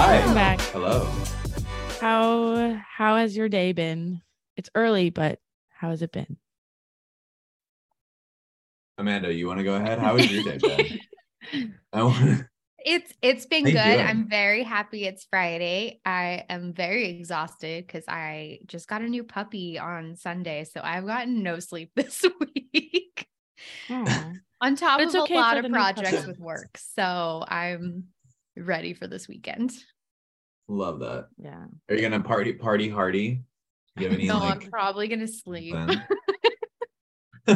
Hi. Welcome back. Hello. How how has your day been? It's early, but how has it been? Amanda, you want to go ahead? How was your day been? I want It's it's been How good. doing? I'm very happy it's Friday. I am very exhausted because I just got a new puppy on Sunday, so I've gotten no sleep this week. Aw. on top But of it's a lot of projects with work, so I'm ready for this weekend. love that. yeah. Are you gonna party party hardy? Do any no, like I'm probably gonna sleep.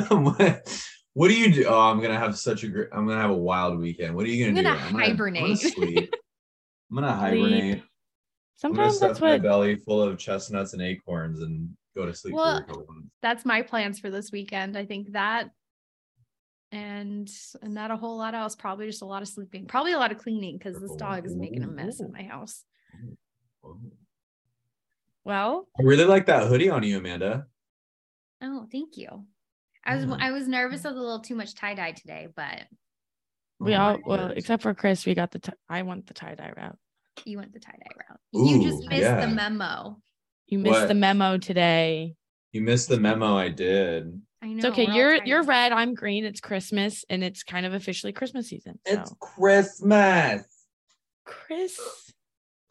what, what do you do? Oh, I'm gonna have such a great I'm gonna have a wild weekend. What are you gonna I'm do? gonna I'm gonna hibernate. I'm gonna hibernate. I'm gonna Sometimes stuff that's my what belly full of chestnuts and acorns and go to sleep Well, for a couple months. That's my plans for this weekend. I think that and and not a whole lot else. Probably just a lot of sleeping. Probably a lot of cleaning because this dog is making a mess in my house. well, I really like that hoodie on you, Amanda. Oh, thank you. I was Yeah. I was nervous of a little too much tie dye today, but oh we Oh all well, except for Chris, we got the t- I want the tie-dye route. you went the tie dye route. you just missed yeah. the memo. You missed the memo today. You missed the memo I did. I know. It's okay. we're You're you're red, I'm green. It's Christmas and it's kind of officially Christmas season. So It's Christmas. Chris.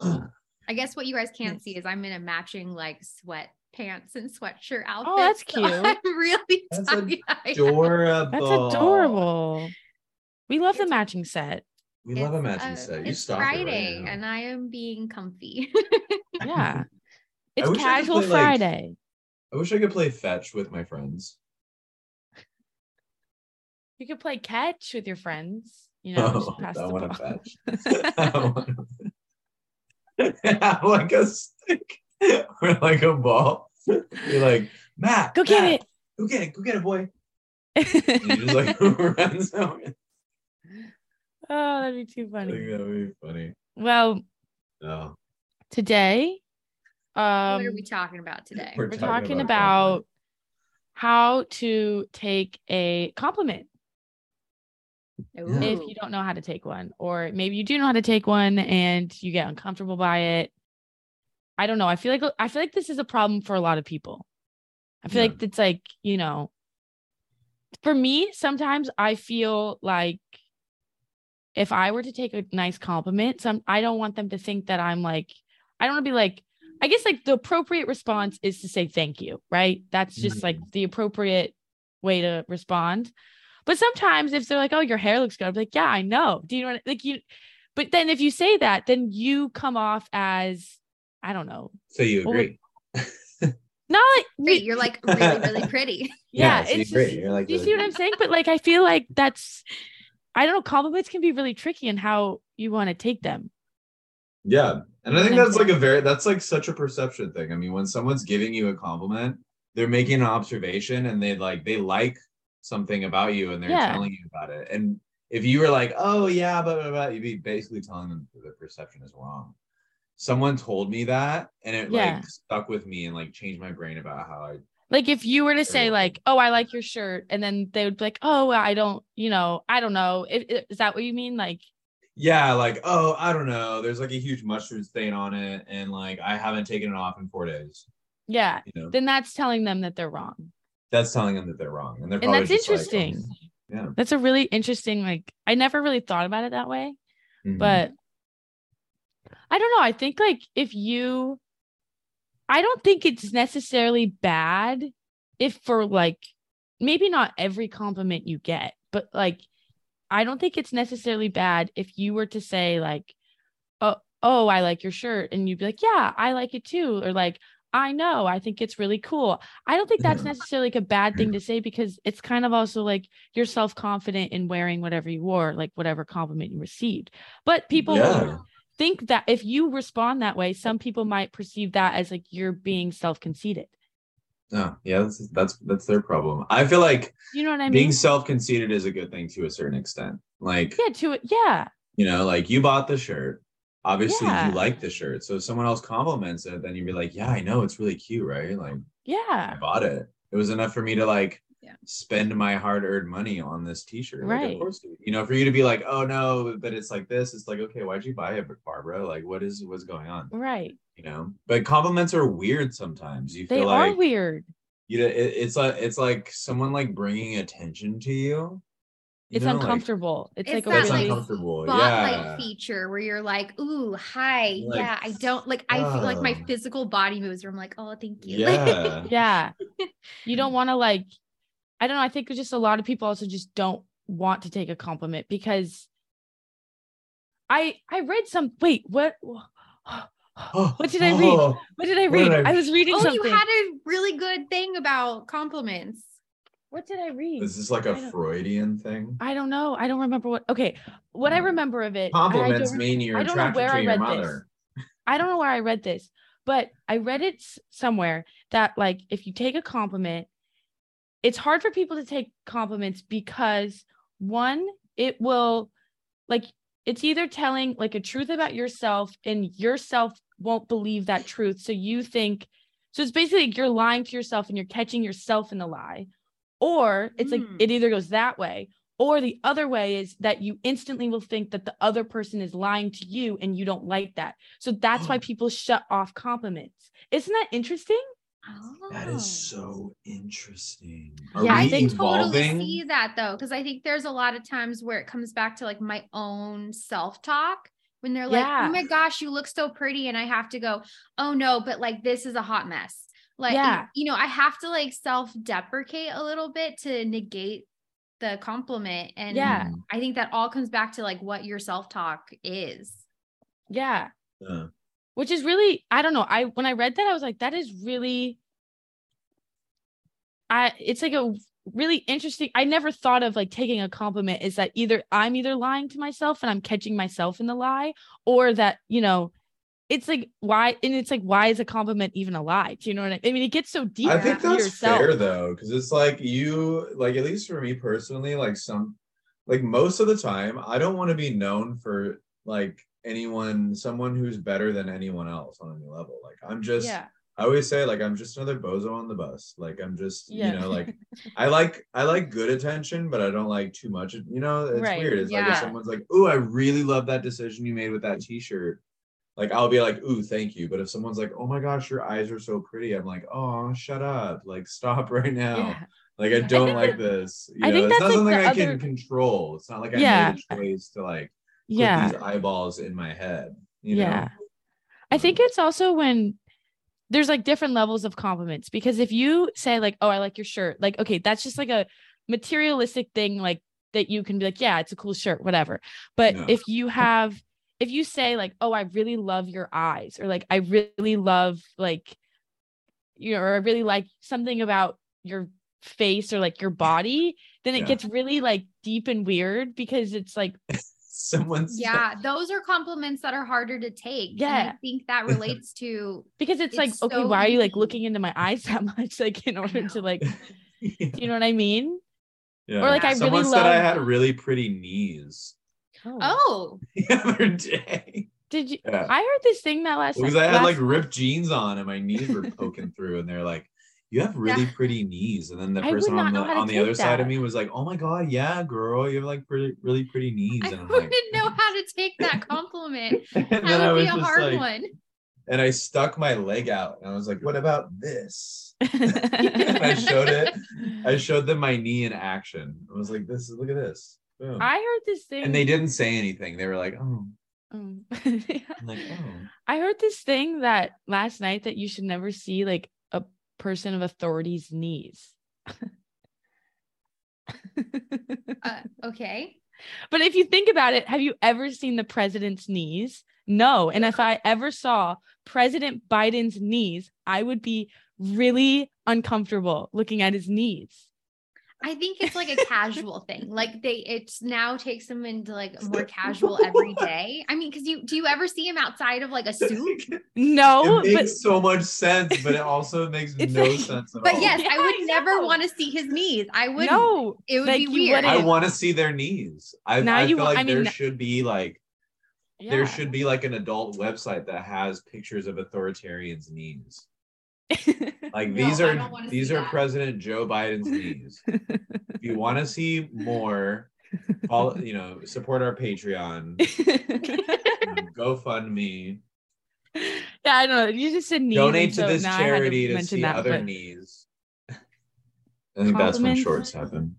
I guess what you guys can't see is I'm in a matching like sweat pants and sweatshirt outfit. Oh, that's so cute. I'm really That's tie-dye. Adorable. That's adorable. We love the matching set. We love a matching uh, set. You It's stop it right Friday, and I am being comfy. Yeah. It's wish I could casual play, like- Friday. I wish I could play fetch with my friends. You could play catch with your friends. You know, Oh, pass I the want ball. to fetch. I wanna- like a stick or like a ball. You're like, Matt, Go get Matt, it. Go get it. Go get it, boy. And just like runs over. oh, that'd be too I think funny. that would be funny. Well, No. today, um, what are we talking about today? We're we're talking talking about about how to take a compliment if you don't know how to take one, or maybe you do know how to take one and you get uncomfortable by it. I don't know. I feel like I feel like this is a problem for a lot of people. I feel Yeah. like it's like, you know, for me, sometimes I feel like if I were to take a nice compliment, some I don't want them to think that I'm like, I don't want to be like, I guess like the appropriate response is to say thank you, right? That's just like mm. the appropriate way to respond. But sometimes if they're like, oh, your hair looks good, I'm like, yeah, I know. Do you know what like you but then if you say that, then you come off as I don't know. So you Well, agree? Not like Great, you're like really, really pretty. yeah, so you it's agree. just, You're like, do you really see what I'm saying? But like I feel like that's I don't know, compliments can be really tricky in how you want to take them. Yeah. And I think that's like a very that's like such a perception thing. I mean, when someone's giving you a compliment, they're making an observation and they like they like something about you and they're Yeah. telling you about it. And if you were like, oh yeah, blah, blah, blah, you'd be basically telling them that their perception is wrong. Someone told me that and it Yeah. like stuck with me and like changed my brain about how I Like if you were to say like, "Oh, I like your shirt," and then they would be like, "Oh, I don't, you know, I don't know." Is that what you mean? Like, yeah, like, oh, I don't know. There's like a huge mushroom stain on it, and like I haven't taken it off in four days. yeah, You know, then that's telling them that they're wrong. That's telling them that they're wrong. And they're And that's just like, oh, interesting. yeah. That's a really interesting. Like, I never really thought about it that way, Mhm. but I don't know. I think like if you, I don't think it's necessarily bad if for like maybe not every compliment you get, but like I don't think it's necessarily bad if you were to say like, oh, oh, I like your shirt, and you'd be like, yeah, I like it too, or like, I know, I think it's really cool. I don't think that's Yeah. necessarily like a bad thing to say because it's kind of also like you're self confident in wearing whatever you wore, like whatever compliment you received. But people Yeah. think that if you respond that way, some people might perceive that as like you're being self conceited. No, oh, yeah, that's that's that's their problem. I feel like You know what I mean? being self-conceited is a good thing to a certain extent. Like, yeah, to it. Yeah. you know, like you bought the shirt. Obviously, Yeah. you like the shirt. So if someone else compliments it, then you'd be like, Yeah, I know it's really cute, right? Like yeah, I bought it. It was enough for me to like Yeah. spend my hard-earned money on this t-shirt. Like, Right. of course, you- know, for you to be like, oh no, but it's like this. It's like, okay, why'd you buy it, Barbara? Like, what is what's going on? Right. You know, but compliments are weird sometimes. You They feel are like weird. you know, it, it's like it's like someone like bringing attention to you. You It's know, like- uncomfortable. it's, It's like a that, it's like, really uncomfortable. spotlight Yeah. feature where you're like, ooh, hi. Like, yeah, I don't like I feel like my physical body moves where I'm like, oh, thank you. Yeah. yeah. You don't want to like I don't know, I think just a lot of people also just don't want to take a compliment because I I read some wait, what What did I read? What did I What did read? I- I, was reading oh, something. you had a really good thing about compliments. What did I read? This is this like a Freudian thing? I don't know. I don't remember what okay. What I hmm. remember of it I- I Compliments don't- mean you're I don't know attracted where to I your read this. mother. I don't know where I read this, but I read it somewhere that like if you take a compliment, it's hard for people to take compliments because one, it will like it's either telling like a truth about yourself and yourself won't believe that truth. So you think so it's basically like you're lying to yourself and you're catching yourself in the lie. Or it's like Mm. it either goes that way or the other way is that you instantly will think that the other person is lying to you and you don't like that. So that's why people shut off compliments. Isn't that interesting? That Oh. is so interesting. Are Yeah, I we think totally see that though because i think there's a lot of times where it comes back to like my own self-talk when they're like Yeah. oh my gosh you look so pretty and i have to go oh no but like this is a hot mess like Yeah. you know i have to like self-deprecate a little bit to negate the compliment and Yeah. Mm, i think that all comes back to like what your self-talk is Yeah. yeah. Which is really, I don't know. I when I read that, I was like, that is really I it's like a really interesting. I never thought of like taking a compliment is that either I'm either lying to myself and I'm catching myself in the lie, or that, you know, it's like why and it's like why is a compliment even a lie? Do you know what I, mean, I mean? It gets so deep. I think that's yourself. fair though, because it's like you, like at least for me personally, like some, like most of the time, I don't want to be known for like anyone, someone who's better than anyone else on any level. Like I'm just, Yeah. I always say like I'm just another bozo on the bus. Like I'm just, Yeah. you know, like I like I like good attention, but I don't like too much. You know, it's Right. weird. It's like if someone's like, "Ooh, I really love that decision you made with that T-shirt," like I'll be like, "Ooh, thank you." But if someone's like, "Oh my gosh, your eyes are so pretty," I'm like, "Oh, shut up! Like stop right now." Yeah. Like I don't think like that- this. You I know, think it's that's, not like, something I can control. It's not like I Yeah. made a choice to like put Yeah. these eyeballs in my head. You know? yeah. I think it's also when there's like different levels of compliments because if you say like, "Oh, I like your shirt," like, okay, that's just like a materialistic thing, like that you can be like, "Yeah, it's a cool shirt," whatever. But Yeah. if you have, if you say like, "Oh, I really love your eyes," or like, "I really love like," you know, or I really like something about your face or like your body, then it Yeah. gets really like deep and weird because it's like, Someone's yeah those are compliments that are harder to take and Yeah. i think that relates to because it's, like, It's okay, why are you like looking into my eyes that much, like in order to like. yeah. Do you know what I mean? Yeah. Or like I Someone really said I had really pretty knees oh, oh. the other day. Did you? Yeah. I heard this thing that last Because I had last like ripped jeans on and my knees were poking through, and they're like, "You have really Yeah. pretty knees." And then the I person on the know how to on the take other side of me was like, "Oh my god, yeah, girl, you have like pretty really pretty knees." i And I'm wouldn't like, know how to take that compliment and that then I would was be a just hard like, one and I stuck my leg out, and I was like, "What about this?" I showed it. I showed them my knee in action. I was like, "This is look at this." Boom. I heard this thing. and they didn't say anything. They were like, "Oh," Um, I'm like, "Oh." I heard this thing that last night that you should never see like a person of authority's knees. uh, okay But if you think about it, have you ever seen the president's knees? No. And if I ever saw President Biden's knees, I would be really uncomfortable looking at his knees. I think it's like a casual thing. Like they, it's now takes them into like more casual every day. I mean, because you do you ever see him outside of like a suit? No, it but makes so much sense, but it also makes no like- sense at But all. yes, Yeah, I I would never want to see his knees. I would. no. it would like, be weird. I wouldn't. want to see their knees. I, Now I you feel like I mean, there should be like Yeah. there should be like an adult website that has pictures of authoritarians' knees. Like these I are these are that. President Joe Biden's knees. if you want to see more, follow, you know, support our Patreon, know, um, GoFundMe, yeah, I don't know. You just said knees. donate and to so this charity to, mention see that, other but- knees. I think that's when shorts happen.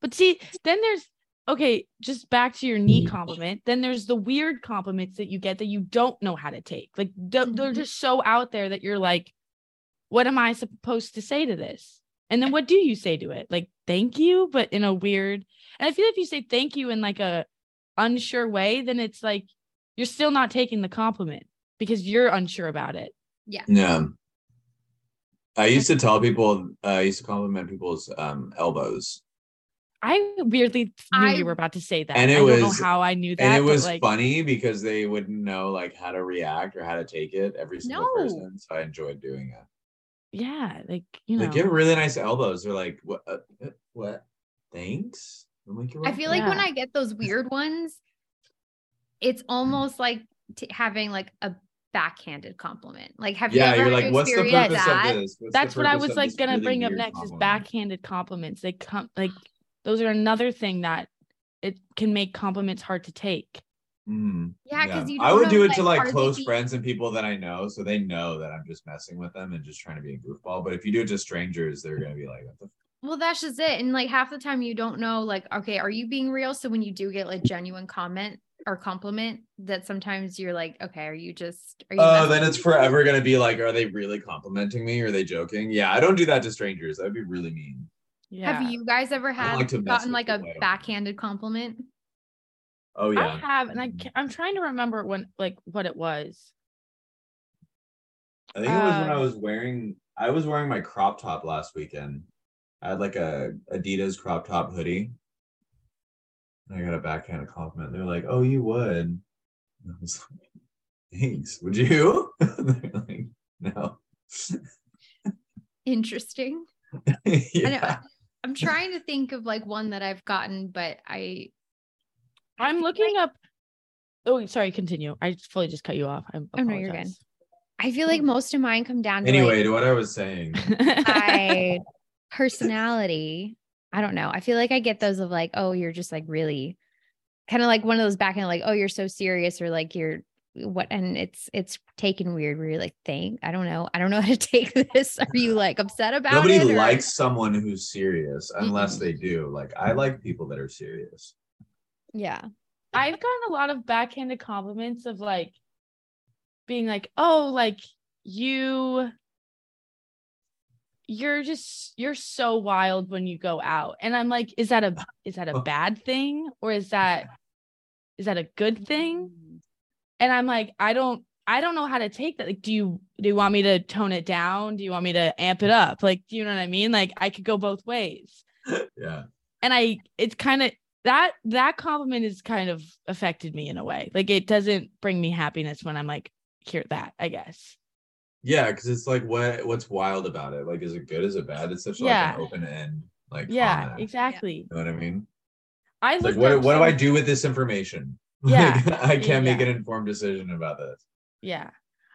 But see, then there's okay, just back to your knee compliment. Then there's the weird compliments that you get that you don't know how to take. Like they're Mhm. just so out there that you're like, what am I supposed to say to this? And then what do you say to it? Like thank you, but in a weird. And I feel if you say thank you in like a unsure way, then it's like you're still not taking the compliment because you're unsure about it. Yeah. Yeah. I used to tell people, uh, I used to compliment people's um, elbows. I weirdly knew I- you were about to say that. And it I don't know was- how I knew that. and it was like, funny because they wouldn't know like how to react or how to take it every single No. person so i enjoyed doing it Yeah, like you know. like you have really nice elbows they're like what uh, uh, what thanks i'm like I feel like when I get those weird ones, it's almost like t- having like a backhanded compliment. Like, have yeah you ever you're had like what's the purpose that? of this What's That's what I was like gonna really bring up weird next is backhanded compliments. They come like those are another thing that it can make compliments hard to take. Mhm. Yeah, because you. I don't would do know, it to like close friends and people that I know, so they know that I'm just messing with them and just trying to be a goofball. But if you do it to strangers, they're gonna be like, "What the Well, that's just it. And like half the time you don't know, like, okay, are you being real? So when you do get like genuine comment or compliment, that sometimes you're like, okay, are you just are you Oh, then it's forever gonna be like, are they really complimenting me? Or are they joking? Yeah, I don't do that to strangers. That'd be really mean. Yeah. Have you guys ever had like gotten like a people I don't know. backhanded compliment? Oh yeah. I have, and I Mhm. ca- I'm trying to remember when like what it was. I think it was when I uh, was wearing I was wearing my crop top last weekend. I had like a Adidas crop top hoodie. And I got a backhanded compliment. They're like, "Oh, you would." And I was like, "Thanks. Would you?" They're like, "No." Interesting. yeah. I'm trying to think of like one that I've gotten, but I I'm looking up. Oh, sorry. Continue. I fully just cut you off. I Oh, no, you're good. I feel like hmm. most of mine come down to Anyway, like to what I was saying. my personality. I don't know. I feel like I get those of like, oh, you're just like really kind of like one of those back end, like, oh, you're so serious, or like you're what and it's it's taken weird where you're like, thank I don't know. I don't know how to take this. Are you like upset about Nobody it? or- likes someone who's serious unless Mm-mm. they do. Like I like people that are serious. yeah. I've gotten a lot of backhanded compliments of like being like, oh, like you you're just you're so wild when you go out. And I'm like, is that a is that a oh. bad thing? Or is that is that a good thing? And I'm like, I don't I don't know how to take that. Like, do you do you want me to tone it down? Do you want me to amp it up? Like, do you know what I mean? Like I could go both ways yeah. and I it's kind of that that compliment has kind of affected me in a way. Like it doesn't bring me happiness when I'm like hear that, I guess. Yeah, because it's like what what's wild about it? Like, is it good? Is it bad? It's such like an open end, like Yeah, comment. exactly. You know what I mean? I like what what do I do with this information? Yeah. Like, I can't make an informed decision about this. Yeah.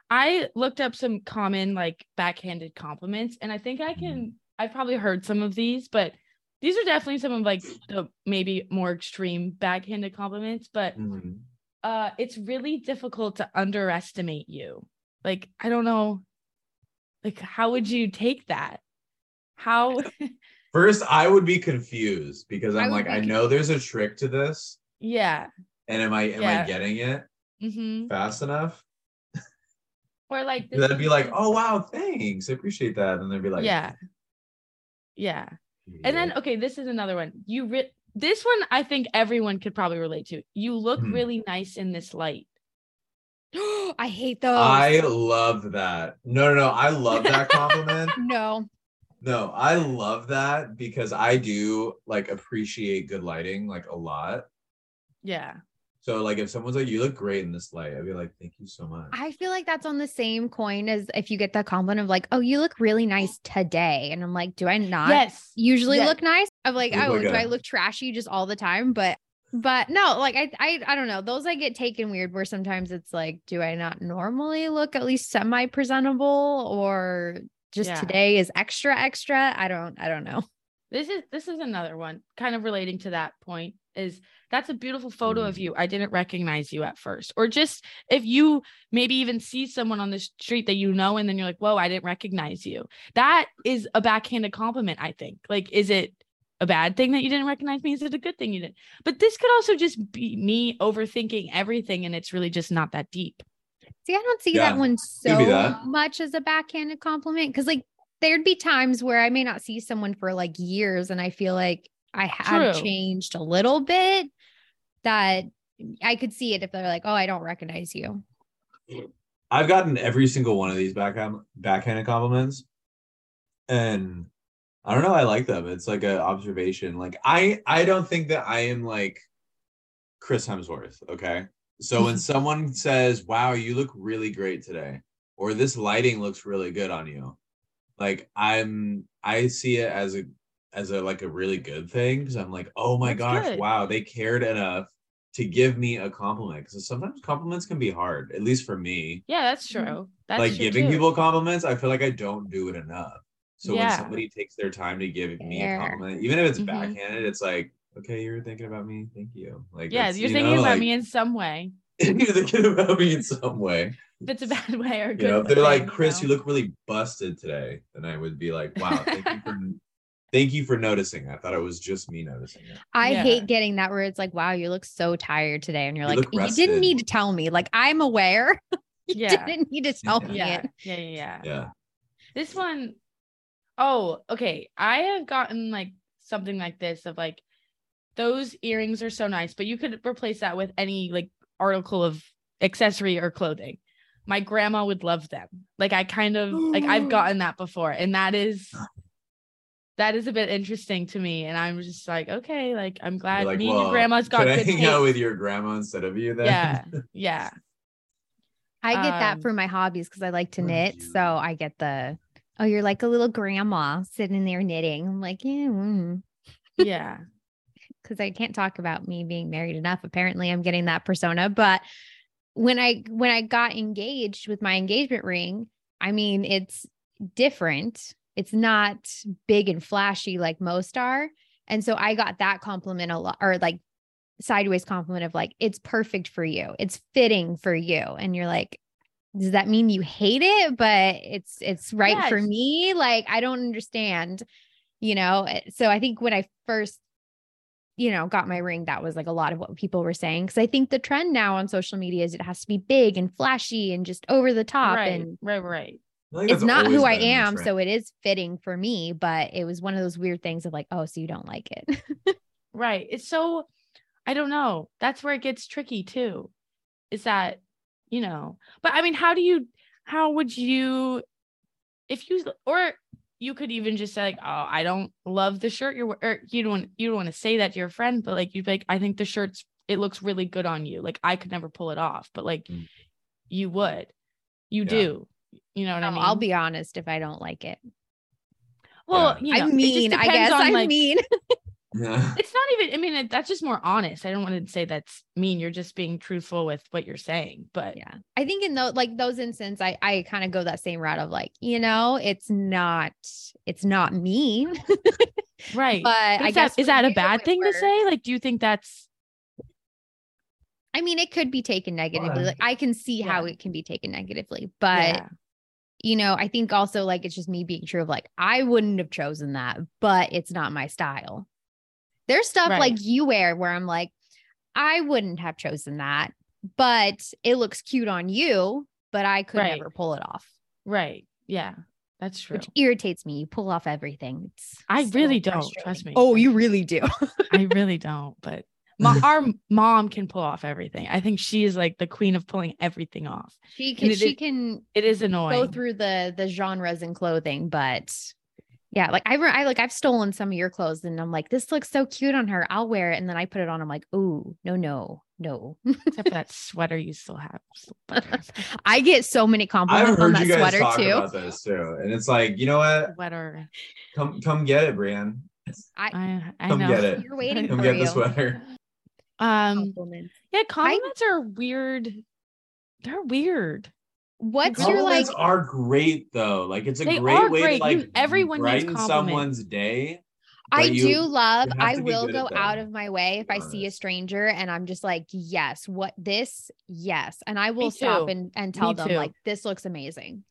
I looked up some common like backhanded compliments and I think I can I've probably heard some of these, but these are definitely some of like the maybe more extreme backhanded compliments, but Mhm. uh it's really difficult to underestimate you. Like I don't know like how would you take that? How First, I would be confused because I'm like, I know there's a trick to this, yeah. And am I am Yeah. I getting it Mm-hmm. fast enough? Or like this That'd be like, oh wow, thanks, I appreciate that, and they'd be like, yeah. Yeah. And then okay, this is another one. You re- this one I think everyone could probably relate to. You look Hmm. really nice in this light. I hate those. I love that. No, no, no, I love that compliment. no. No, I love that because I do like appreciate good lighting like a lot. Yeah. So like if someone's like, you look great in this light, I'd be like, thank you so much. I feel like that's on the same coin as if you get the compliment of like, oh, you look really nice today. And I'm like, do I not yes. usually Yes. look nice? I'm like, You oh, oh like do I look trashy just all the time? But but no, like I, I, I don't know. Those I get taken weird. Where sometimes it's like, do I not normally look at least semi presentable, or just Yeah. today is extra extra? I don't, I don't know. This is this is another one kind of relating to that point is that's a beautiful photo of mm-hmm. you. I didn't recognize you at first. Or just if you maybe even see someone on the street that you know and then you're like, "Whoa, I didn't recognize you." That is a backhanded compliment, I think. Like is it a bad thing that you didn't recognize me? Is it a good thing you didn't? But this could also just be me overthinking everything and it's really just not that deep. See, I don't see Yeah, that one so that. much as a backhanded compliment because, like, there'd be times where I may not see someone for like years, and I feel like I have True. changed a little bit. That I could see it if they're like, "Oh, I don't recognize you." I've gotten every single one of these backhand backhanded compliments, and I don't know. I like them. It's like an observation. Like I, I don't think that I am like Chris Hemsworth. Okay, so when someone says, "Wow, you look really great today," or "This lighting looks really good on you," like I'm, I see it as a, as a like a really good thing because I'm like, oh my That's gosh, good. wow, they cared enough to give me a compliment because sometimes compliments can be hard, at least for me Yeah, that's Mhm. true. That's like true giving too. people compliments, I feel like I don't do it enough. So when somebody takes their time to give me a compliment, even if it's Mhm. backhanded, it's like, okay, you're thinking about me. Thank you. Like, Yeah, you're you thinking know, about like, me in some way. you're thinking about me in some way. If it's a bad way or a You good know, if they're like, Chris, you know? look really busted today, then I would be like, wow, thank you for thank you for noticing. I thought it was just me noticing it. I Yeah. hate getting that where it's like, "Wow, you look so tired today," and you're You like, "You didn't need to tell me. Like, I'm aware. you Yeah. didn't need to tell me Yeah, it." yeah, yeah, yeah. Yeah. This one, oh, okay. I have gotten like something like this of like those earrings are so nice, but you could replace that with any like article of accessory or clothing. My grandma would love them. Like I kind of like I've gotten that before, and that is that is a bit interesting to me. And I'm just like, okay, like I'm glad You're like, me and well, your grandma's got Can I good hang out with your grandma instead of you then? Yeah, yeah. I get that Um, for my hobbies because I like to knit. you. So I get the, oh, you're like a little grandma sitting there knitting. I'm like, yeah, mm. Yeah. because I can't talk about me being married enough. Apparently, I'm getting that persona. But when I when I got engaged with my engagement ring, I mean, it's different. It's not big and flashy like most are. And so I got that compliment a lot, or like sideways compliment of like, it's perfect for you. It's fitting for you. And you're like, does that mean you hate it? But it's it's right for me. Like, I don't understand, you know. Eh, So I think when I first you know, got my ring, that was like a lot of what people were saying. Cause I think the trend now on social media is it has to be big and flashy and just over the top. Right. And Right. Right. I think it's not who I am. So it is fitting for me, but it was one of those weird things of like, oh, so you don't like it. Right. It's so I don't know. That's where it gets tricky too. Is that, you know, but I mean, how do you how would you if you or you could even just say like, oh, I don't love the shirt you're we- or you don't you don't want to say that to your friend, but like you'd be like, I think the shirt's it looks really good on you. Like I could never pull it off, but like Mm. you would. You Yeah. do. You know what I mean? Oh, I'll be honest if I don't like it. well, Yeah. you know, it I'm just mean, I guess on, I'm like, mean. Yeah. it's not even i mean it- that's just more honest i don't want to say that's mean you're just being truthful with what you're saying but yeah. I think in those like those instances, I I kind of go that same route of like, you know, it's not it's not mean. right But But I is guess that, is that a bad it thing to say like do you think that's I mean, it could be taken negatively. Like I can see how it can be taken negatively, but yeah, you know, I think also like it's just me being true of like I wouldn't have chosen that, but it's not my style. There's stuff Right. like you wear where I'm like, I wouldn't have chosen that, but it looks cute on you, but I could Right. never pull it off, right yeah that's true which irritates me. You pull off everything. It's I so really don't, trust me. Oh, you really do. i really don't but my, our mom can pull off everything i think she is like the queen of pulling everything off she can it she is- can it is annoying go through the the genres in clothing, but yeah, like I, I like I've stolen some of your clothes and I'm like, this looks so cute on her. I'll wear it, and then I put it on. I'm like, oh no no no. except for that sweater you still have I get so many I've compliments on that you guys sweater talk too. about this too, and it's like, you know what? sweater Come, come get it, Brian. i i Come know get it. You're waiting Come for get you. the sweater. Um, compliments. yeah, compliments are weird. They're weird. What's your Compliments like? are great though. Like it's a They great are way great. to like You- everyone needs brighten compliments. someone's day. I you- do love. I will go out of my way if be I see a stranger and I'm just like, yes, what this? Yes, and I will stop and and tell Me them too. like, this looks amazing.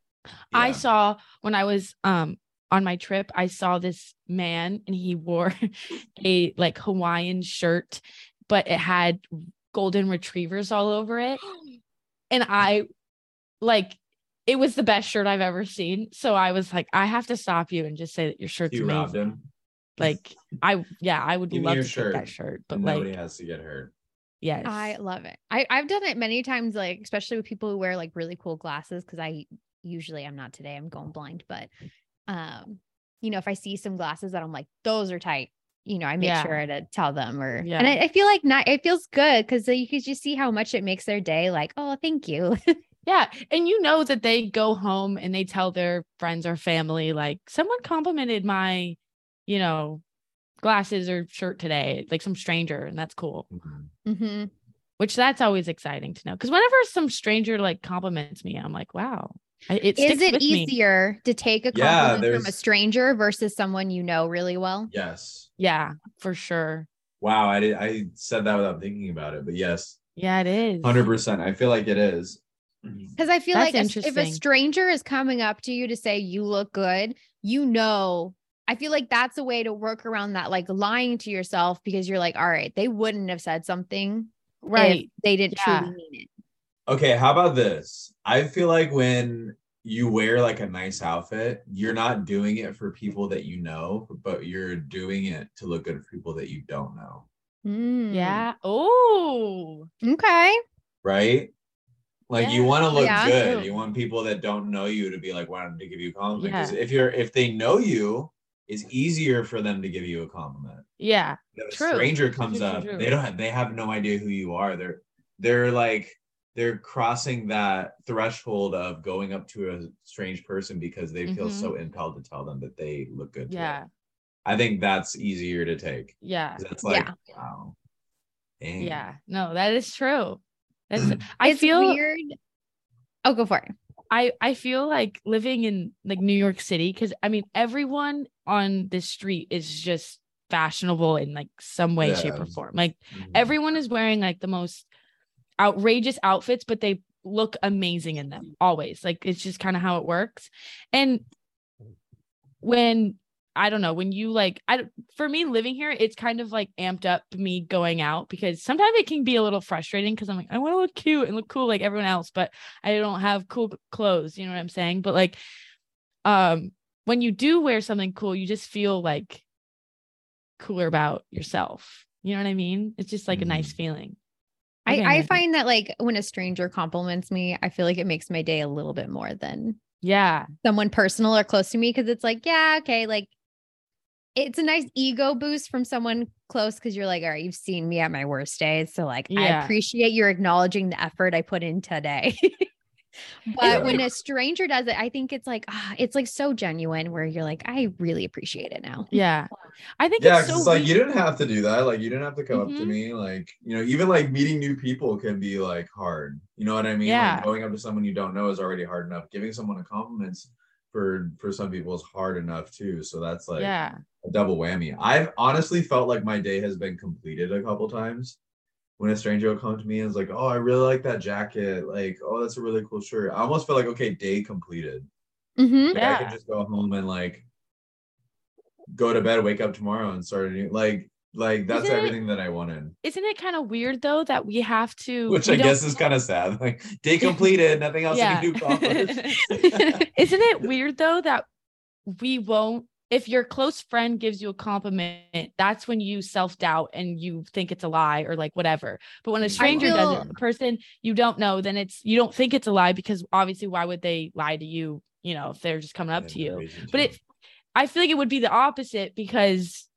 I saw when I was um on my trip, I saw this man and he wore a like Hawaiian shirt, but it had golden retrievers all over it. And I like it was the best shirt I've ever seen. So I was like, I have to stop you and just say that your shirt's You robbed him. Like I yeah, I would Give love your to take that shirt, shirt. But and like nobody has to get hurt. yes. I love it. I I've done it many times, like especially with people who wear like really cool glasses. Because I usually I'm not today. I'm going blind, but um, you know, if I see some glasses that I'm like, those are tight. You know, I make Yeah. sure to tell them, or Yeah. and I, I feel like not. It feels good because you could just see how much it makes their day. Like, oh, thank you. Yeah. And you know that they go home and they tell their friends or family, like, someone complimented my, you know, glasses or shirt today, like some stranger, and that's cool. Mhm. hmm Which that's always exciting to know. Cause whenever some stranger like compliments me, I'm like, wow. I- It Is it with me. easier to take a Yeah, compliment from a stranger versus someone you know really well? Yes. Yeah, for sure. Wow. I did. I said that without thinking about it, but yes, Yeah, it is. hundred percent. I feel like it is. Mm-hmm. Because I feel That's like if- if a stranger is coming up to you to say you look good, you know, I feel like that's a way to work around that, like lying to yourself because you're like, all right, they wouldn't have said something if Right. they didn't Yeah. truly mean it. Okay, how about this? I feel like when you wear like a nice outfit, you're not doing it for people that you know, but you're doing it to look good for people that you don't know, Mm. Yeah. Oh, Okay. right? Like you want to look Yeah. good. You want people that don't know you to be like wanting to give you a compliment. Because Yeah. if you're if they know you, it's easier for them to give you a compliment. yeah. If a True. stranger comes True, true, up, true. they don't have, they have no idea who you are. They're they're like they're crossing that threshold of going up to a strange person because they feel Mhm. so impelled to tell them that they look good. Yeah. them. I think that's easier to take. Yeah. That's like Yeah. wow. Dang. Yeah. No, that is true. That's I it's feel weird. Oh, go for it. I I feel like living in like New York City because I mean everyone on this street is just fashionable in like some way, shape, or form. Like Mhm. everyone is wearing like the most outrageous outfits, but they look amazing in them always. Like it's just kind of how it works. And when I don't know, when you like, I for me living here, it's kind of like amped up me going out because sometimes it can be a little frustrating because I'm like, I want to look cute and look cool like everyone else, but I don't have cool clothes. You know what I'm saying? But like, um, when you do wear something cool, you just feel like cooler about yourself. You know what I mean? It's just like a nice feeling. I, I find that like when a stranger compliments me, I feel like it makes my day a little bit more than Yeah. someone personal or close to me because it's like, yeah, okay, like it's a nice ego boost from someone close because you're like, all right, you've seen me at my worst days. So like I Yeah. appreciate your acknowledging the effort I put in today. but Yeah. when a stranger does it, I think it's like, ah, it's like so genuine where you're like, I really appreciate it now. Yeah. I think Yeah, it's 'cause so it's like you didn't have to do that. Like you didn't have to come up to Mhm. me. Like, you know, even like meeting new people can be like hard. You know what I mean? Yeah. Like going up to someone you don't know is already hard enough. Giving someone a compliment for for some people is hard enough too. So that's like yeah. a double whammy. I've honestly felt like my day has been completed a couple times when a stranger will come to me and is like, "Oh, I really like that jacket. Like, oh, that's a really cool shirt." I almost feel like, okay, day completed. Mhm. Like, I Yeah. could just go home and like go to bed, wake up tomorrow, and start a new like like that's Isn't it- everything that I wanted. Isn't it kind of weird though that we have to Which I guess is kind of sad. Like day completed, nothing else Yeah. I can do. Isn't it weird though that we won't if your close friend gives you a compliment, that's when you self-doubt and you think it's a lie or like whatever. But when a mm-hmm. stranger does it, a person you don't know, then it's you don't think it's a lie because obviously why would they lie to you, you know, if they're just coming up to you. But it I feel like it would be the opposite because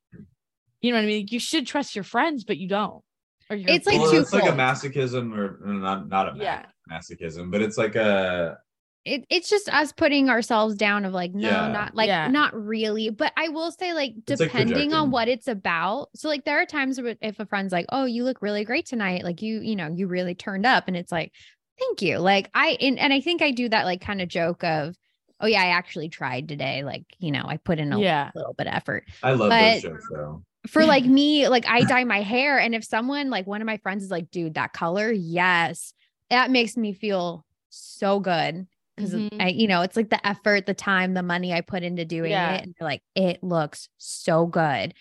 you know what I mean? You should trust your friends, but you don't. Or your It's like well, it's like a masochism or or not not a Yeah. masochism, but it's like a it, it's just us putting ourselves down of like no Yeah. not like Yeah. not really but i will say like It's, like, depending on what it's about so like there are times where if a friend's like oh you look really great tonight like you you know you really turned up and it's like thank you like i and, and i think i do that like kind of joke of oh yeah i actually tried today like you know i put in a Yeah. little bit of effort I love But- those jokes though. for like me, like I dye my hair, and if someone like one of my friends is like, dude, that color, yes, that makes me feel so good because Mhm. I, you know, it's like the effort, the time, the money I put into doing Yeah. it, and they're like, it looks so good.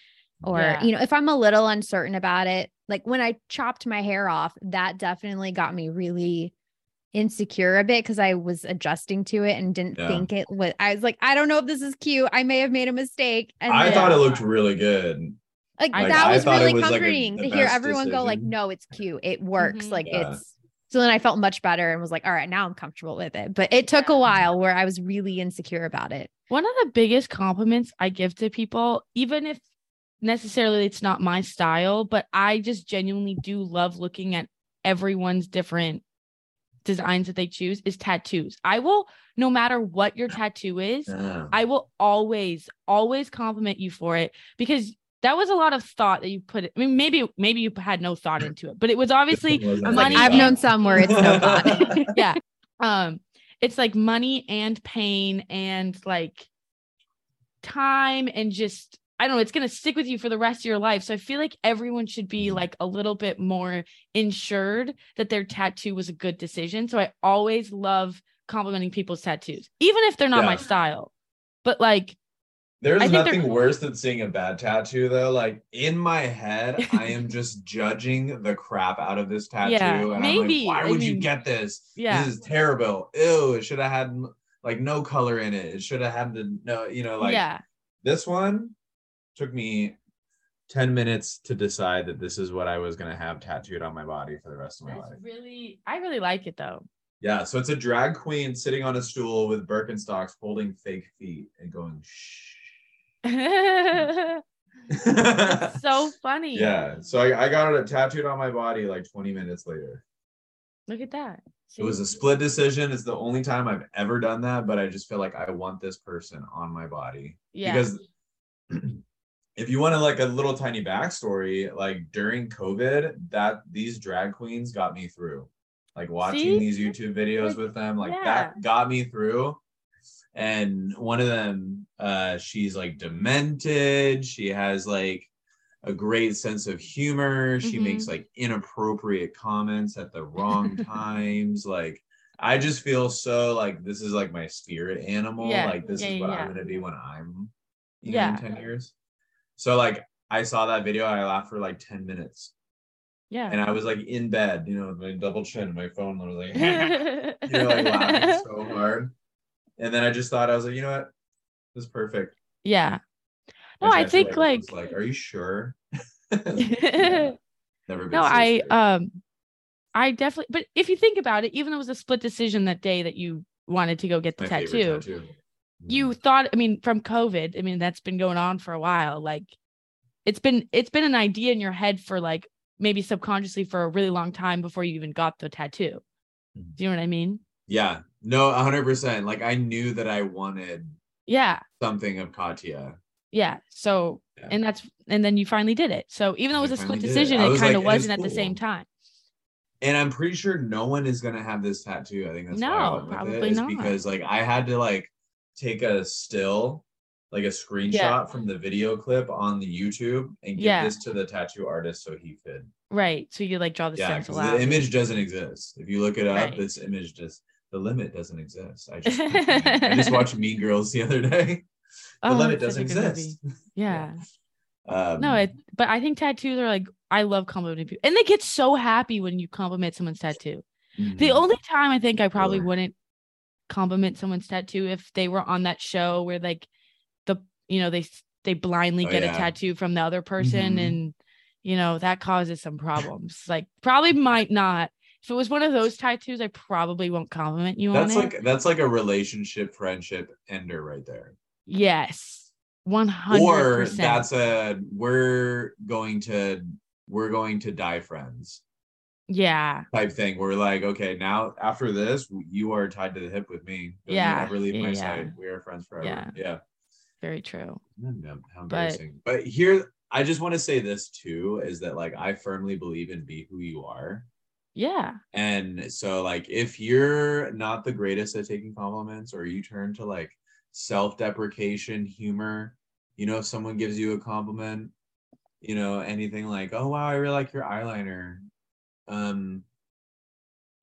Or Yeah. you know, if I'm a little uncertain about it, like when I chopped my hair off, that definitely got me really insecure a bit because I was adjusting to it and didn't Yeah. think it was. I was like, I don't know if this is cute. I may have made a mistake. And I then- thought it looked really good. like, Like, that I was really was, like, a- comforting to hear best everyone go like no it's cute it works Mhm. like Yeah. it's so then i felt much better and was like all right now i'm comfortable with it but it took a while where i was really insecure about it One of the biggest compliments I give to people, even if necessarily it's not my style, but I just genuinely do love looking at everyone's different designs that they choose is tattoos. I will, no matter what your tattoo is, Yeah. I will always, always compliment you for it because that was a lot of thought that you put. I mean, maybe, maybe you had no thought into it, but it was obviously It wasn't like Money i've known some where it's no thought yeah. Um, it's like money and pain and like time and just I don't know, it's gonna stick with you for the rest of your life. So I feel like everyone should be Mhm. like a little bit more insured that their tattoo was a good decision. So I always love complimenting people's tattoos, even if they're not my style. But like, There's nothing worse than seeing a bad tattoo though. Like in my head, I am just judging the crap out of this tattoo. Yeah, and maybe. I'm like, why I would you get this? yeah. This is terrible. Ew, it should have had like no color in it. It should have had the no, you know, like yeah, this one took me 10 minutes to decide that this is what I was gonna have tattooed on my body for the rest of my life. really, I really like it though. Yeah, so it's a drag queen sitting on a stool with Birkenstocks holding fake feet and going shh. So funny. yeah, so I, I got it tattooed on my body like 20 minutes later. Look at that. It was a split decision. It's the only time I've ever done that, but I just feel like I want this person on my body. yeah. Because if you want to like a little tiny backstory, like during COVID, that these drag queens got me through. Like watching See? these YouTube videos with them, like yeah. that got me through. And one of them, uh, she's like demented. She has like a great sense of humor. She Mhm. makes like inappropriate comments at the wrong times. Like I just feel so like this is like my spirit animal. Yeah, Like this yeah, is what yeah. I'm gonna be when I'm you Yeah. know in 10 years. So like I saw that video, I laughed for like 10 minutes. yeah. And I was like in bed, you know, with my double chin, and my phone was like, you know, like laughing so hard. And then I just thought, I was like, you know what? This is perfect. yeah. No, I think, like- like, are you sure? no, Yeah, Never been so I scared. um I definitely but if you think about it, even though it was a split decision that day that you wanted to go get the tattoo, tattoo. you thought I mean from COVID, I mean that's been going on for a while. Like it's been it's been an idea in your head for like maybe subconsciously for a really long time before you even got the tattoo. Mhm. Do you know what I mean? Yeah, no, hundred percent. Like I knew that I wanted Yeah. something of Katya. Yeah. So Yeah. and that's and then you finally did it. So even though it was a split did it. decision, it kind of it's wasn't at the same time. And I'm pretty sure no one is gonna have this tattoo. I think that's No, probably it, not. because like I had to like take a still, like a screenshot from the video clip on the YouTube and give Yeah. this to the tattoo artist so he could. Right. So you like draw the Yeah, stencil out. the image doesn't exist. If you look it up, Right. this image just the limit doesn't exist. I just I just watched Mean Girls the other day. The Oh, limit doesn't exist. Yeah. Um, No, it but I think tattoos are like I love complimenting people. And they get so happy when you compliment someone's tattoo. The mhm. only time I think I probably Sure. wouldn't compliment someone's tattoo if they were on that show where like the you know they they blindly Oh, get yeah. a tattoo from the other person Mhm. and you know that causes some problems. like probably might not. If it was one of those tattoos, I probably won't compliment you that's on like it. that's like a relationship friendship ender right there. Yes. 100%. Or that's a we're going to we're going to die friends. Yeah. type thing. We're like, okay, now after this, you are tied to the hip with me. Don't Yeah, ever leave my yeah. side. We are friends forever. Yeah. Yeah. Very true. How But- But here, I just want to say this too: is that like I firmly believe in be who you are. Yeah. And so, like, if you're not the greatest at taking compliments, or you turn to like self-deprecation, humor, you know, if someone gives you a compliment, you know, anything like, "Oh wow, I really like your eyeliner," um,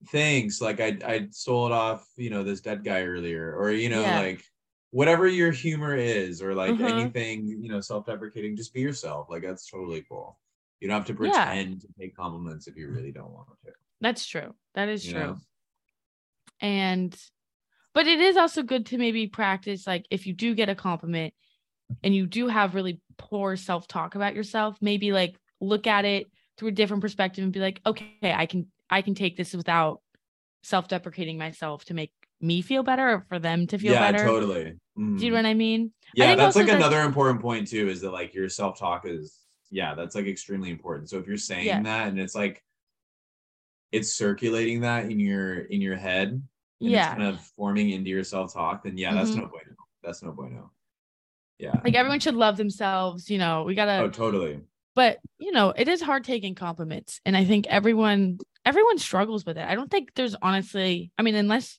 thanks. Like, I I stole it off, you know, this dead guy earlier, or you know, Yeah. like whatever your humor is, or like Mhm. anything, you know, self-deprecating, just be yourself. Like, that's totally cool. You don't have to Yeah. pretend to take compliments if you really don't want to. That's true. That is You true. know? And but it is also good to maybe practice like if you do get a compliment and you do have really poor self-talk about yourself, maybe like look at it through a different perspective and be like, okay, I can I can take this without self-deprecating myself to make me feel better or for them to feel better. yeah, better. totally. Do you Mhm. know what I mean? Yeah, think that's like that- another important point too. Is that like your self talk is yeah, that's like extremely important. So if you're saying Yeah. that and it's like it's circulating that in your in your head, and Yeah. it's kind of forming into your self talk, then yeah, that's Mhm. no bueno. That's no bueno. Yeah. Like everyone should love themselves, you know. We gotta oh, totally. but you know it is hard taking compliments and i think everyone everyone struggles with it i don't think there's honestly i mean unless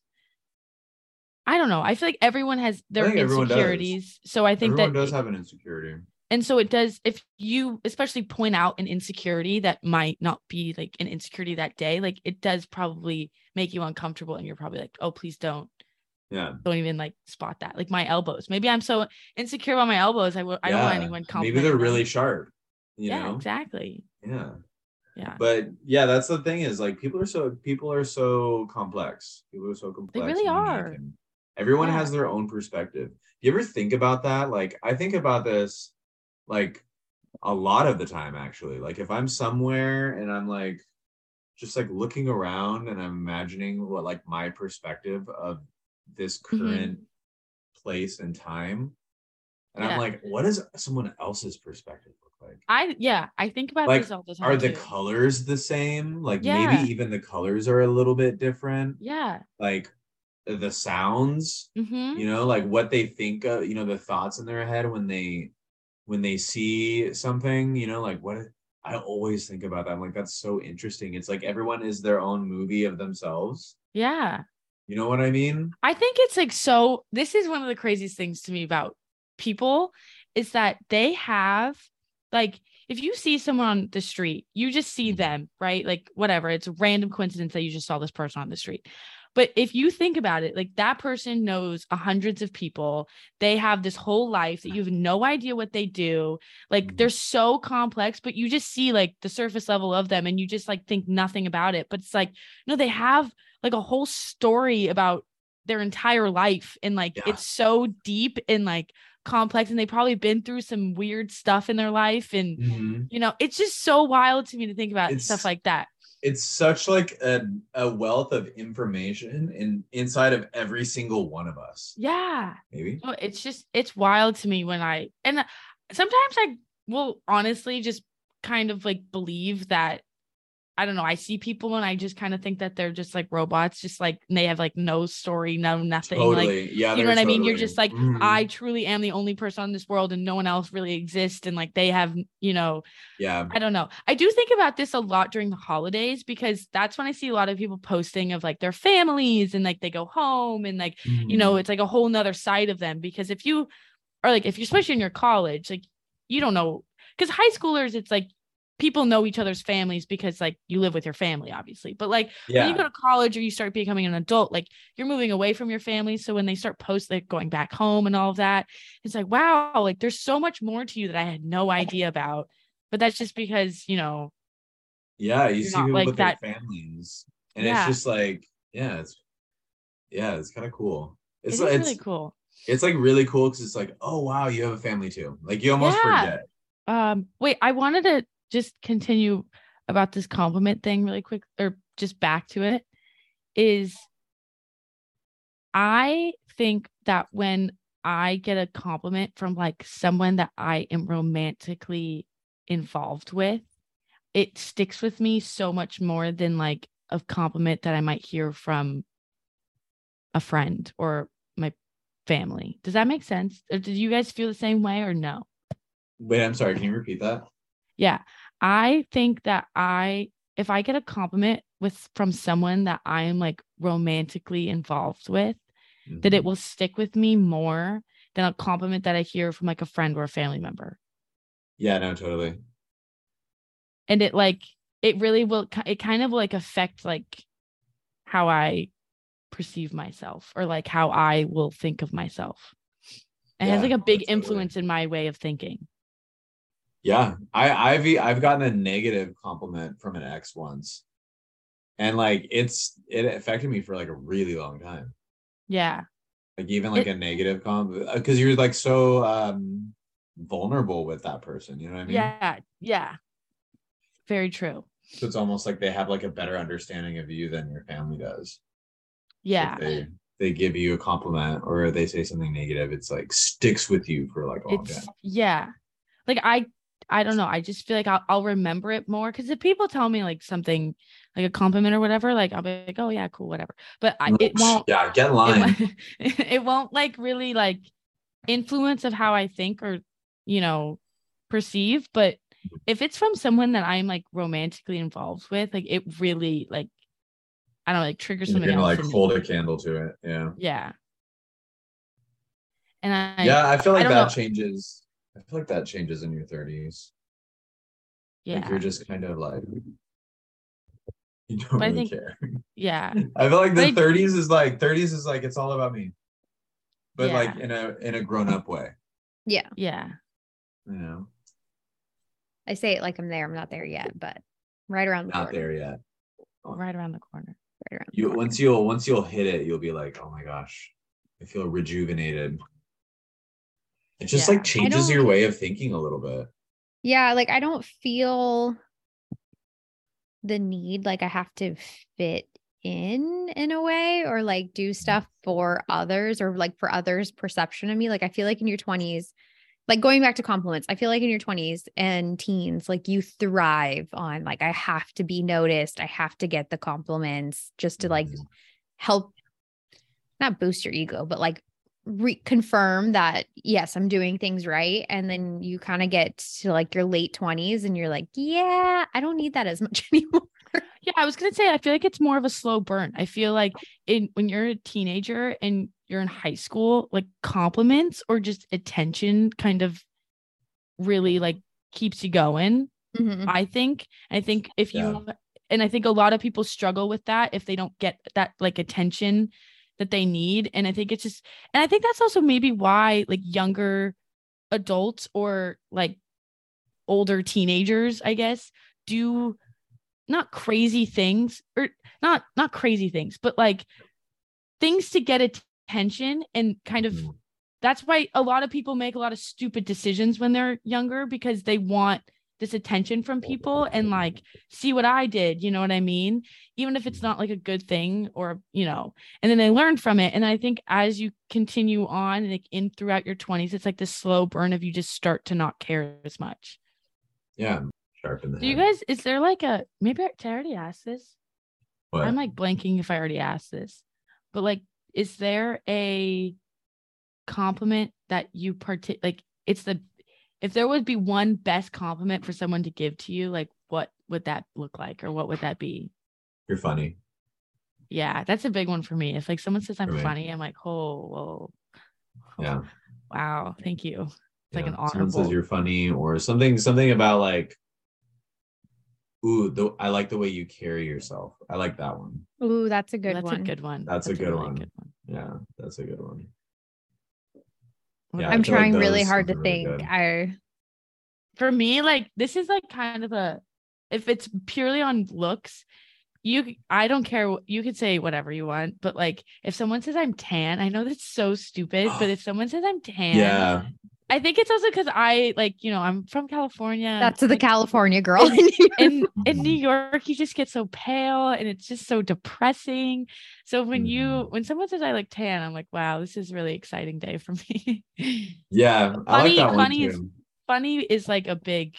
i don't know i feel like everyone has their insecurities so i think Everyone that does have an insecurity. And so it does if you especially point out an insecurity that might not be like an insecurity that day like it does probably make you uncomfortable and you're probably like oh please don't Yeah. don't even like spot that like my elbows maybe i'm so insecure about my elbows i don't want Yeah. anyone Maybe they're really sharp. You yeah know? exactly Yeah. yeah But yeah, that's the thing is like people are so people are so complex. People are so complex. they really are. Everyone Yeah. has their own perspective. You ever think about that? Like I think about this like a lot of the time actually. Like if I'm somewhere and I'm like just like looking around and I'm imagining what like my perspective of this Mhm. current place and time. And Yeah. I'm like, what does someone else's perspective look like? I yeah, I think about Like, this all the time. are the colors the same like Yeah. maybe even the colors are a little bit different Yeah. like the sounds Mm-hmm. you know like what they think of you know the thoughts in their head when they when they see something you know like what i always think about that i'm like that's so interesting it's like everyone is their own movie of themselves Yeah. you know what i mean I think it's like so this is one of the craziest things to me about people is that they have like if you see someone on the street, you just see Mhm. them, right? Like whatever, it's a random coincidence that you just saw this person on the street. But if you think about it, like that person knows hundreds of people. They have this whole life that you have no idea what they do. Like they're so complex, but you just see like the surface level of them and you just like think nothing about it. But it's like, no, they have like a whole story about their entire life and like Yeah. it's so deep and like complex and they probably been through some weird stuff in their life and Mhm. you know it's just so wild to me to think about It's- stuff like that it's such like a, a wealth of information in inside of every single one of us. Yeah. Maybe. No, it's just it's wild to me when i and sometimes i will honestly just kind of like believe that i don't know i see people and i just kind of think that they're just like robots just like they have like no story no nothing like yeah you know they're what I mean? You're just like, Mhm. I truly am the only person on this world and no one else really exists. And like they have, you know, yeah I don't know. I do think about this a lot during the holidays because that's when I see a lot of people posting of like their families and like they go home and like, you know, Mhm. it's like a whole nother side of them. Because if you are like, if you're especially in your college, like you don't know, because high schoolers, it's like people know each other's families because like you live with your family, obviously. But like yeah when you go to college or you start becoming an adult, like you're moving away from your family. So when they start post like going back home and all of that, it's like, wow, like there's so much more to you that I had no idea about. But that's just because, you know, Yeah, you see people like with that- their families, and Yeah. it's just like, yeah, it's yeah, it's kind of cool. it's It's like really it's, cool. it's like really cool because it's like, oh wow, you have a family too. Like you almost Yeah. forget. Um, wait, I wanted to just continue about this compliment thing really quick, or just back to it. Is I think that when I get a compliment from like someone that I am romantically involved with, it sticks with me so much more than like a compliment that I might hear from a friend or my family. Does that make sense? Or did you guys feel the same way or no? Wait, I'm sorry. Can you repeat that? Yeah. I think that I if I get a compliment with from someone that I am like romantically involved with, that it Mhm. will stick with me more than a compliment that I hear from like a friend or a family member. Yeah, no, totally. And it like it really will it kind of like affect like how I perceive myself or like how I will think of myself. It has like a big totally. influence in my way of thinking. Yeah, I, I've I've gotten a negative compliment from an ex once, and like it's it affected me for like a really long time. Yeah. Like even like a negative comp because you're like so um vulnerable with that person. You know what I mean? Yeah. Yeah. Very true. So it's almost like they have like a better understanding of you than your family does. If Yeah. they they give you a compliment or they say something negative, it's like sticks with you for like all it's time. yeah like i i don't know i just feel like i'll, I'll remember it more because if people tell me like something like a compliment or whatever like i'll be like oh yeah cool whatever but I, it won't Yeah, get in it, line. won't- it won't like really like influence of how i think or you know perceive but if it's from someone that i'm like romantically involved with like it really like i don't know like triggers You're something gonna else like hold a candle to it. Yeah. yeah and i yeah, I feel like don't that know. changes. I feel like that changes in your 30s. yeah Like you're just kind of like you don't But I really think- care. yeah I feel like the But I- 30s is like 30s is like it's all about me. But like in a in a grown up way, Yeah. yeah you know. I say it like I'm there. I'm not there yet, but right around the Not corner. there yet. right around the corner Right around the You corner. once you'll once you'll hit it, you'll be like, "Oh my gosh. I feel rejuvenated." It just Yeah. like changes your way of thinking a little bit. Yeah, like I don't feel the need like I have to fit in in a way or like do stuff for others or like for others' perception of me. Like I feel like in your 20s, like going back to compliments, I feel like in your 20s and teens, like you thrive on like I have to be noticed, I have to get the compliments just to like Mhm. help not boost your ego, but like reconfirm that yes, I'm doing things right. And then you kind of get to like your late 20s and you're like, yeah, I don't need that as much anymore. Yeah, I was gonna say I feel like it's more of a slow burn. I feel like in when you're a teenager and you're in high school, like compliments or just attention kind of really like keeps you going. Mhm. I think. I think if you and I think a lot of people struggle with that if they don't get that like attention that they need. And I think it's just and I think that's also maybe why like younger adults or like older teenagers, I guess, do not crazy things or not not crazy things, but like things to get attention and kind of Mhm. that's why a lot of people make a lot of stupid decisions when they're younger because they want this attention from people and like see what I did, you know what I mean? Even if it's not like a good thing or, you know, and then they learn from it. And I think as you continue on like in throughout your 20s, it's like this slow burn of you just start to not care as much. Yeah, sharpen the Do you guys, is there like a maybe I already asked this? What? I'm like blanking if I already asked this, but like, is there a compliment that you part like it's the if there would be one best compliment for someone to give to you, like what would that look like or what would that be? You're funny. Yeah, that's a big one for me. If like someone says I'm For me. funny, I'm like, oh, whoa, oh, Yeah. wow, thank you. It's like yeah. an Someone says you're funny or something something about like ooh the, i like the way you carry yourself i like that one Ooh, that's a good that's one. That's a good one. That's a good really one. good one. yeah that's a good one What Yeah, I'm feel like trying really hard to really think. good. I for me, like this is like kind of a if it's purely on looks, you I don't care what you could say whatever you want, but like if someone says I'm tan, I know that's so stupid, but if someone says I'm tan, yeah I think it's also because I like, you know, I'm from California. that's the California girl. in in in New York, you just get so pale and it's just so depressing. So when you Mhm. when someone says I look tan, I'm like, wow, this is a really exciting day for me. yeah i like Funny- one funny is- Funny is like a big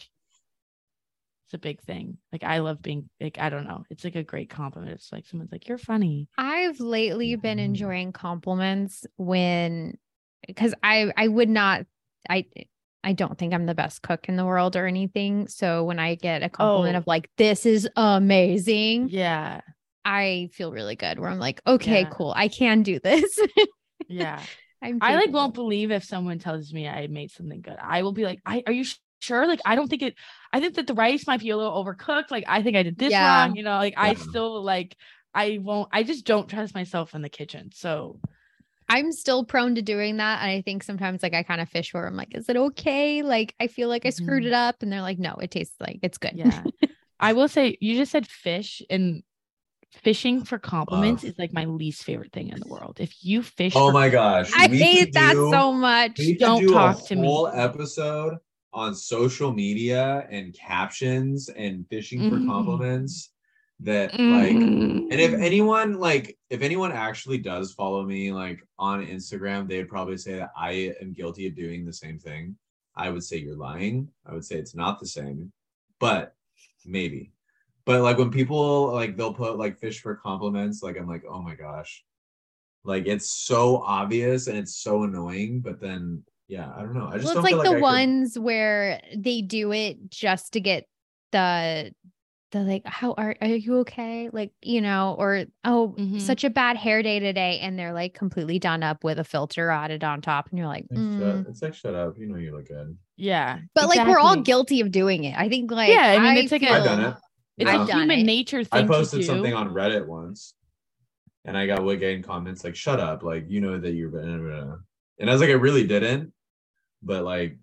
It's a big thing. Like I love being like I don't know. It's like a great compliment. It's like someone's like you're funny. I've lately been Mhm. enjoying compliments when because I I would not I I don't think I'm the best cook in the world or anything. So when I get a compliment Oh. of like this is amazing, Yeah. I feel really good where I'm like, okay, Yeah. cool. I can do this. Yeah. I'm I like won't believe if someone tells me I made something good. I will be like, I are you sure? Like I don't think it I think that the rice might be a little overcooked. Like I think I did this Yeah. wrong. You know, like I still like I won't I just don't trust myself in the kitchen. So I'm still prone to doing that. And I think sometimes like I kind of fish where I'm like, is it okay? Like I feel like I screwed Mhm. it up. And they're like, no, it tastes like it's good. yeah. I will say you just said fish and fishing for compliments Love. is like my least favorite thing in the world. If you fish Oh for my gosh. I we hate that do- so much. We Don't do talk a to me. whole episode on social media and captions and fishing for Mhm. compliments that like Mm. and if anyone like if anyone actually does follow me like on Instagram, they'd probably say that I am guilty of doing the same thing. I would say you're lying. I would say it's not the same, but maybe. But like when people like they'll put like fish for compliments, like I'm like, oh my gosh. Like it's so obvious and it's so annoying, but then yeah, I don't know. I just well, don't it's feel like like the I could- ones where they do it just to get the the like how are are you okay like you know or oh Mhm. such a bad hair day today and they're like completely done up with a filter added on top and you're like Like, mm. shut, it's like shut up. You know you look good. yeah. but like we're all guilty of doing it i think like Yeah, I mean, it's like a- I've done it. It's Yeah. a I've done human it. nature I posted to do. something on Reddit once, and I got getting comments like "Shut up!" Like you know that you're, blah, blah, blah. and I was like, I really didn't, but like,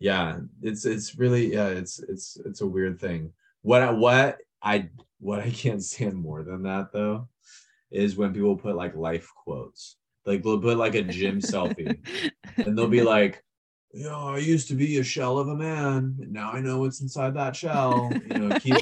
yeah, it's it's really yeah, it's it's it's a weird thing. What I, what I what I can't stand more than that though is when people put like life quotes, like they'll put like a gym selfie, and they'll be like. You know, I used to be a shell of a man. and Now I know what's inside that shell. You know, keep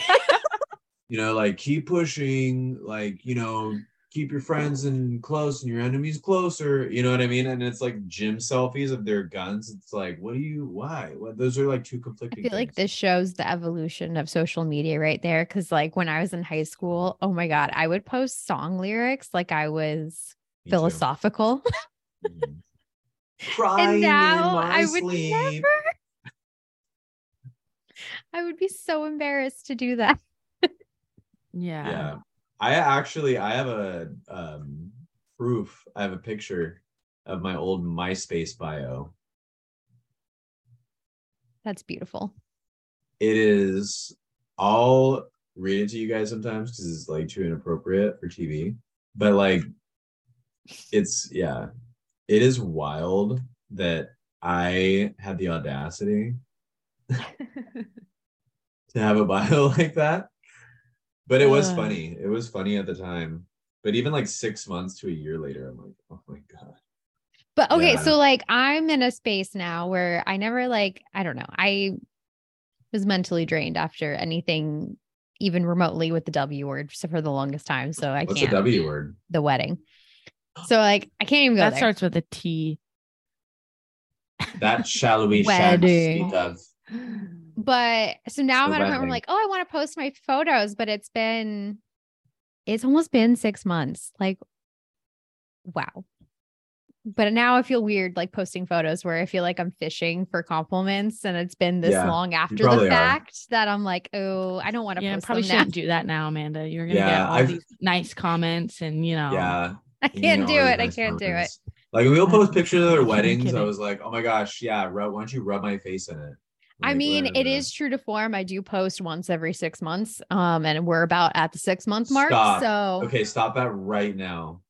you know, like keep pushing, like, you know, keep your friends and close and your enemies closer. You know what I mean? And it's like gym selfies of their guns. It's like, what do you why? What those are like two I conflicting feel like this shows the evolution of social media right there. Cause like when I was in high school, oh my God, I would post song lyrics like I was Me too. philosophical. Mhm. Crying now in my I would sleep. never. I would be so embarrassed to do that. yeah. Yeah. I actually I have a um proof. I have a picture of my old MySpace bio. That's beautiful. it is i'll read it to you guys sometimes because it's like too inappropriate for tv but like it's yeah it is wild that i had the audacity to have a bio like that but it was Ugh. funny it was funny at the time but even like six months to a year later i'm like oh my god But okay, Yeah. so like I'm in a space now where I never like, I don't know, I was mentally drained after anything even remotely with the W word for the longest time. So I what's can't the w word the wedding. So like I can't even go That there. starts with a T. that shall we shall Wedding. speak of but so now I'm at a point where I'm like, oh, I want to post my photos, but it's been it's almost been six months. Like, wow. But now I feel weird like posting photos where I feel like I'm fishing for compliments and it's been this Yeah, long after the probably are. fact that I'm like, oh, I don't want to Yeah, post probably them shouldn't do that now, Amanda. You're gonna get all I've- these nice comments, and you know, yeah I can't know, do it. these I can't do it. comments. Like we'll post pictures of their weddings. I was like, oh my gosh, yeah, rub, why don't you rub my face in it? I mean, it is true to form. I do post once every six months. Um, and we're about at the six month mark. Stop. So Okay, stop that right now.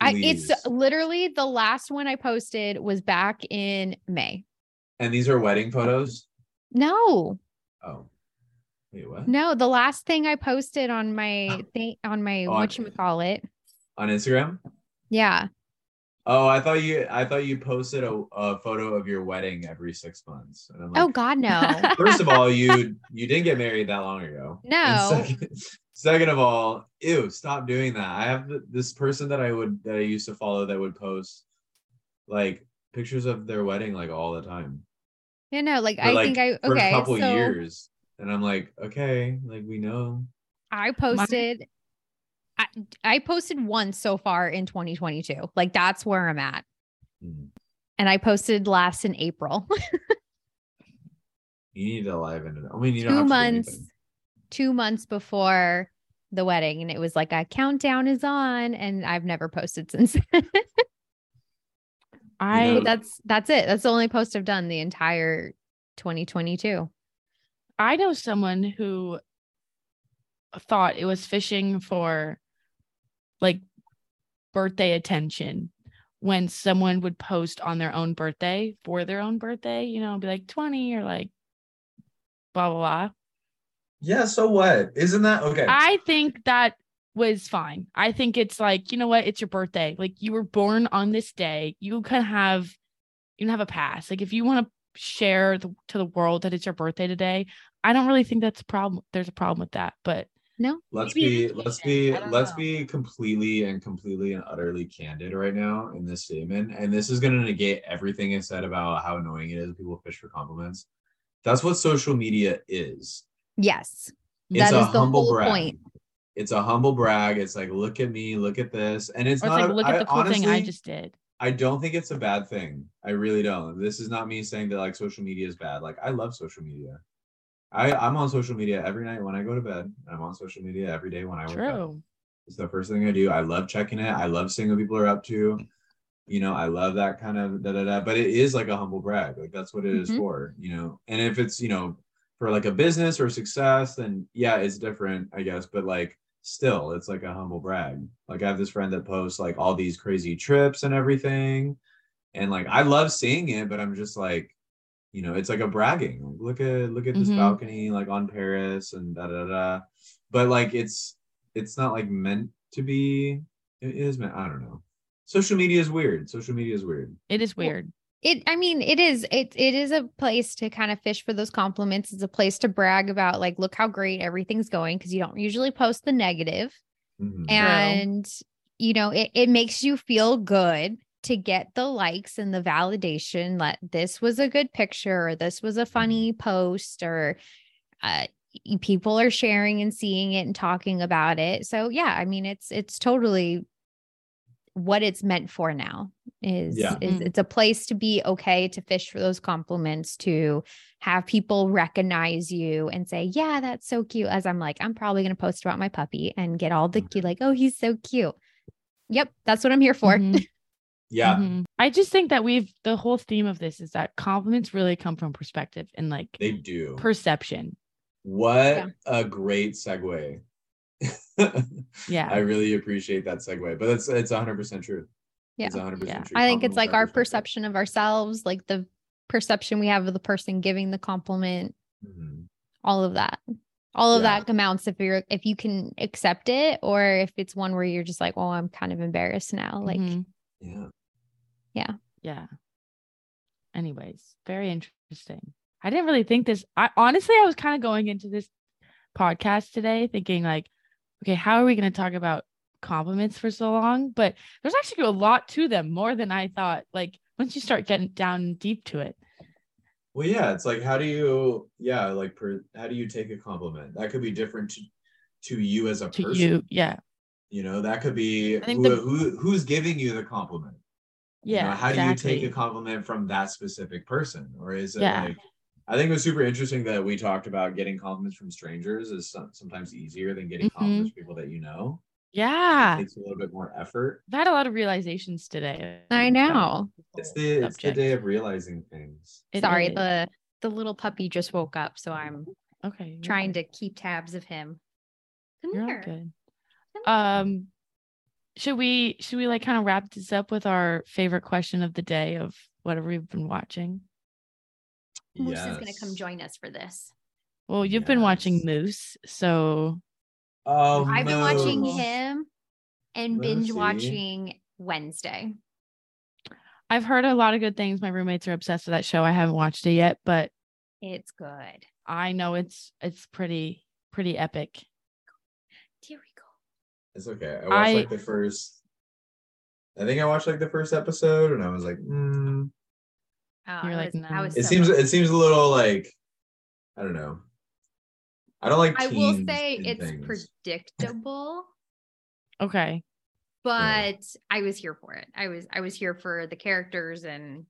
I, it's literally the last one I posted was back in May. and these are wedding photos. No, Oh, wait, what? no, the last thing I posted on my thing on my Oh, what you call it. On Instagram? Yeah. Oh, I thought you. I thought you posted a, a photo of your wedding every six months. And I'm oh, like, oh God, no. first of all, you you didn't get married that long ago. No. Second, second of all, ew, stop doing that. I have this person that I would that I used to follow that would post like pictures of their wedding like all the time. you know, like For, I like, think I for a couple so years. And I'm like, okay, like we know. I posted I, I posted once so far in 2022. Like that's where I'm at. Hmm. And I posted last in April. You need to liven it. I mean, you don't two do months two months before the wedding and it was like a countdown is on and I've never posted since. I know- that's that's it. That's the only post I've done the entire 2022. I know someone who thought it was fishing for like birthday attention when someone would post on their own birthday for their own birthday, you know, be like 20 or like blah blah blah. Yeah, so what? Isn't that okay? I think that was fine. I think it's like, you know what, it's your birthday. Like you were born on this day. You can have you can have a pass. Like if you want to share the, to the world that it's your birthday today, I don't really think that's a problem. There's a problem with that. But No. let's maybe be let's be let's know. be completely and completely and utterly candid right now in this statement and this is going to negate everything i said about how annoying it is when people fish for compliments that's what social media is Yes. it's That a the humble whole brag point. it's a humble brag it's like look at me look at this and it's it's not like a- look at I- the cool thing I just did. I don't think it's a bad thing. I really don't. This is not me saying that like social media is bad. Like I love social media. I I'm on social media every night when I go to bed. I'm on social media every day when I wake up. True. It's the first thing I do. I love checking it. I love seeing what people are up to. You know, I love that kind of da da da. But it is like a humble brag. Like that's what it is Mhm. for. You know, and if it's you know for like a business or success, then yeah, it's different, I guess. But like still, it's like a humble brag. Like I have this friend that posts like all these crazy trips and everything, and like I love seeing it. But I'm just like, you know, it's like a bragging. Like, look at look at this Mhm. balcony like on Paris and da da da. But like it's it's not like meant to be. It is meant. I don't know. Social media is weird. Social media is weird. It is Well, weird. It I mean, it is it it is a place to kind of fish for those compliments. It's a place to brag about like look how great everything's going because you don't usually post the negative. Mhm. And you know, it, it makes you feel good to get the likes and the validation that this was a good picture or this was a funny post or uh people are sharing and seeing it and talking about it. So yeah, I mean it's it's totally what it's meant for now is, Yeah. is Mm. it's a place to be okay to fish for those compliments to have people recognize you and say yeah that's so cute as i'm like i'm probably going to post about my puppy and get all the cute like oh he's so cute yep that's what i'm here for Mhm, Yeah, mhm. I just think that we've the whole theme of this is that compliments really come from perspective and like they do. perception. What Yeah. a great segue. Yeah. I really appreciate that segue, but it's it's 100 percent true. Yeah. it's 100 Yeah. percent true. i think it's like our perception of ourselves like the perception we have of the person giving the compliment Mhm. all of that all of Yeah. that amounts if you're if you can accept it or if it's one where you're just like oh, i'm kind of embarrassed now like Mhm, Yeah, yeah. Yeah. Anyways, very interesting. I didn't really think this. I honestly, I was kind of going into this podcast today thinking like, okay, how are we going to talk about compliments for so long? But there's actually a lot to them, more than I thought. Like once you start getting down deep to it. Well, yeah, it's like how do you, yeah, like per, how do you take a compliment? That could be different to, to you as a To person. you, yeah, You know, that could be who, the- who who's giving you the compliment. You yeah. know, how exactly. do you take a compliment from that specific person, or is it Yeah. like? I think it was super interesting that we talked about getting compliments from strangers is some, sometimes easier than getting Mhm. compliments from people that you know. Yeah, It takes a little bit more effort. I've had a lot of realizations today. I know. It's the whole it's the day of realizing things. It sorry is. the the little puppy just woke up so i'm okay, trying good. to keep tabs of him come You're here good. Come here. Um, should we should we like kind of wrap this up with our favorite question of the day of whatever we've been watching? moose is going to come join us for this Well, you've been watching Moose, so Oh, i've been watching him and binge watching wednesday I've heard a lot of good things. My roommates are obsessed with that show. I haven't watched it yet, but it's good I know it's it's pretty pretty epic. here we go It's okay. I watched I- like the first. I think I watched like the first episode, and I was like, mm. oh, You're I like, was, no. it so seems hooked. it seems a little like, I don't know. I don't like. I will say it's things. predictable, Okay. but I was here for it. I was I was here for the characters and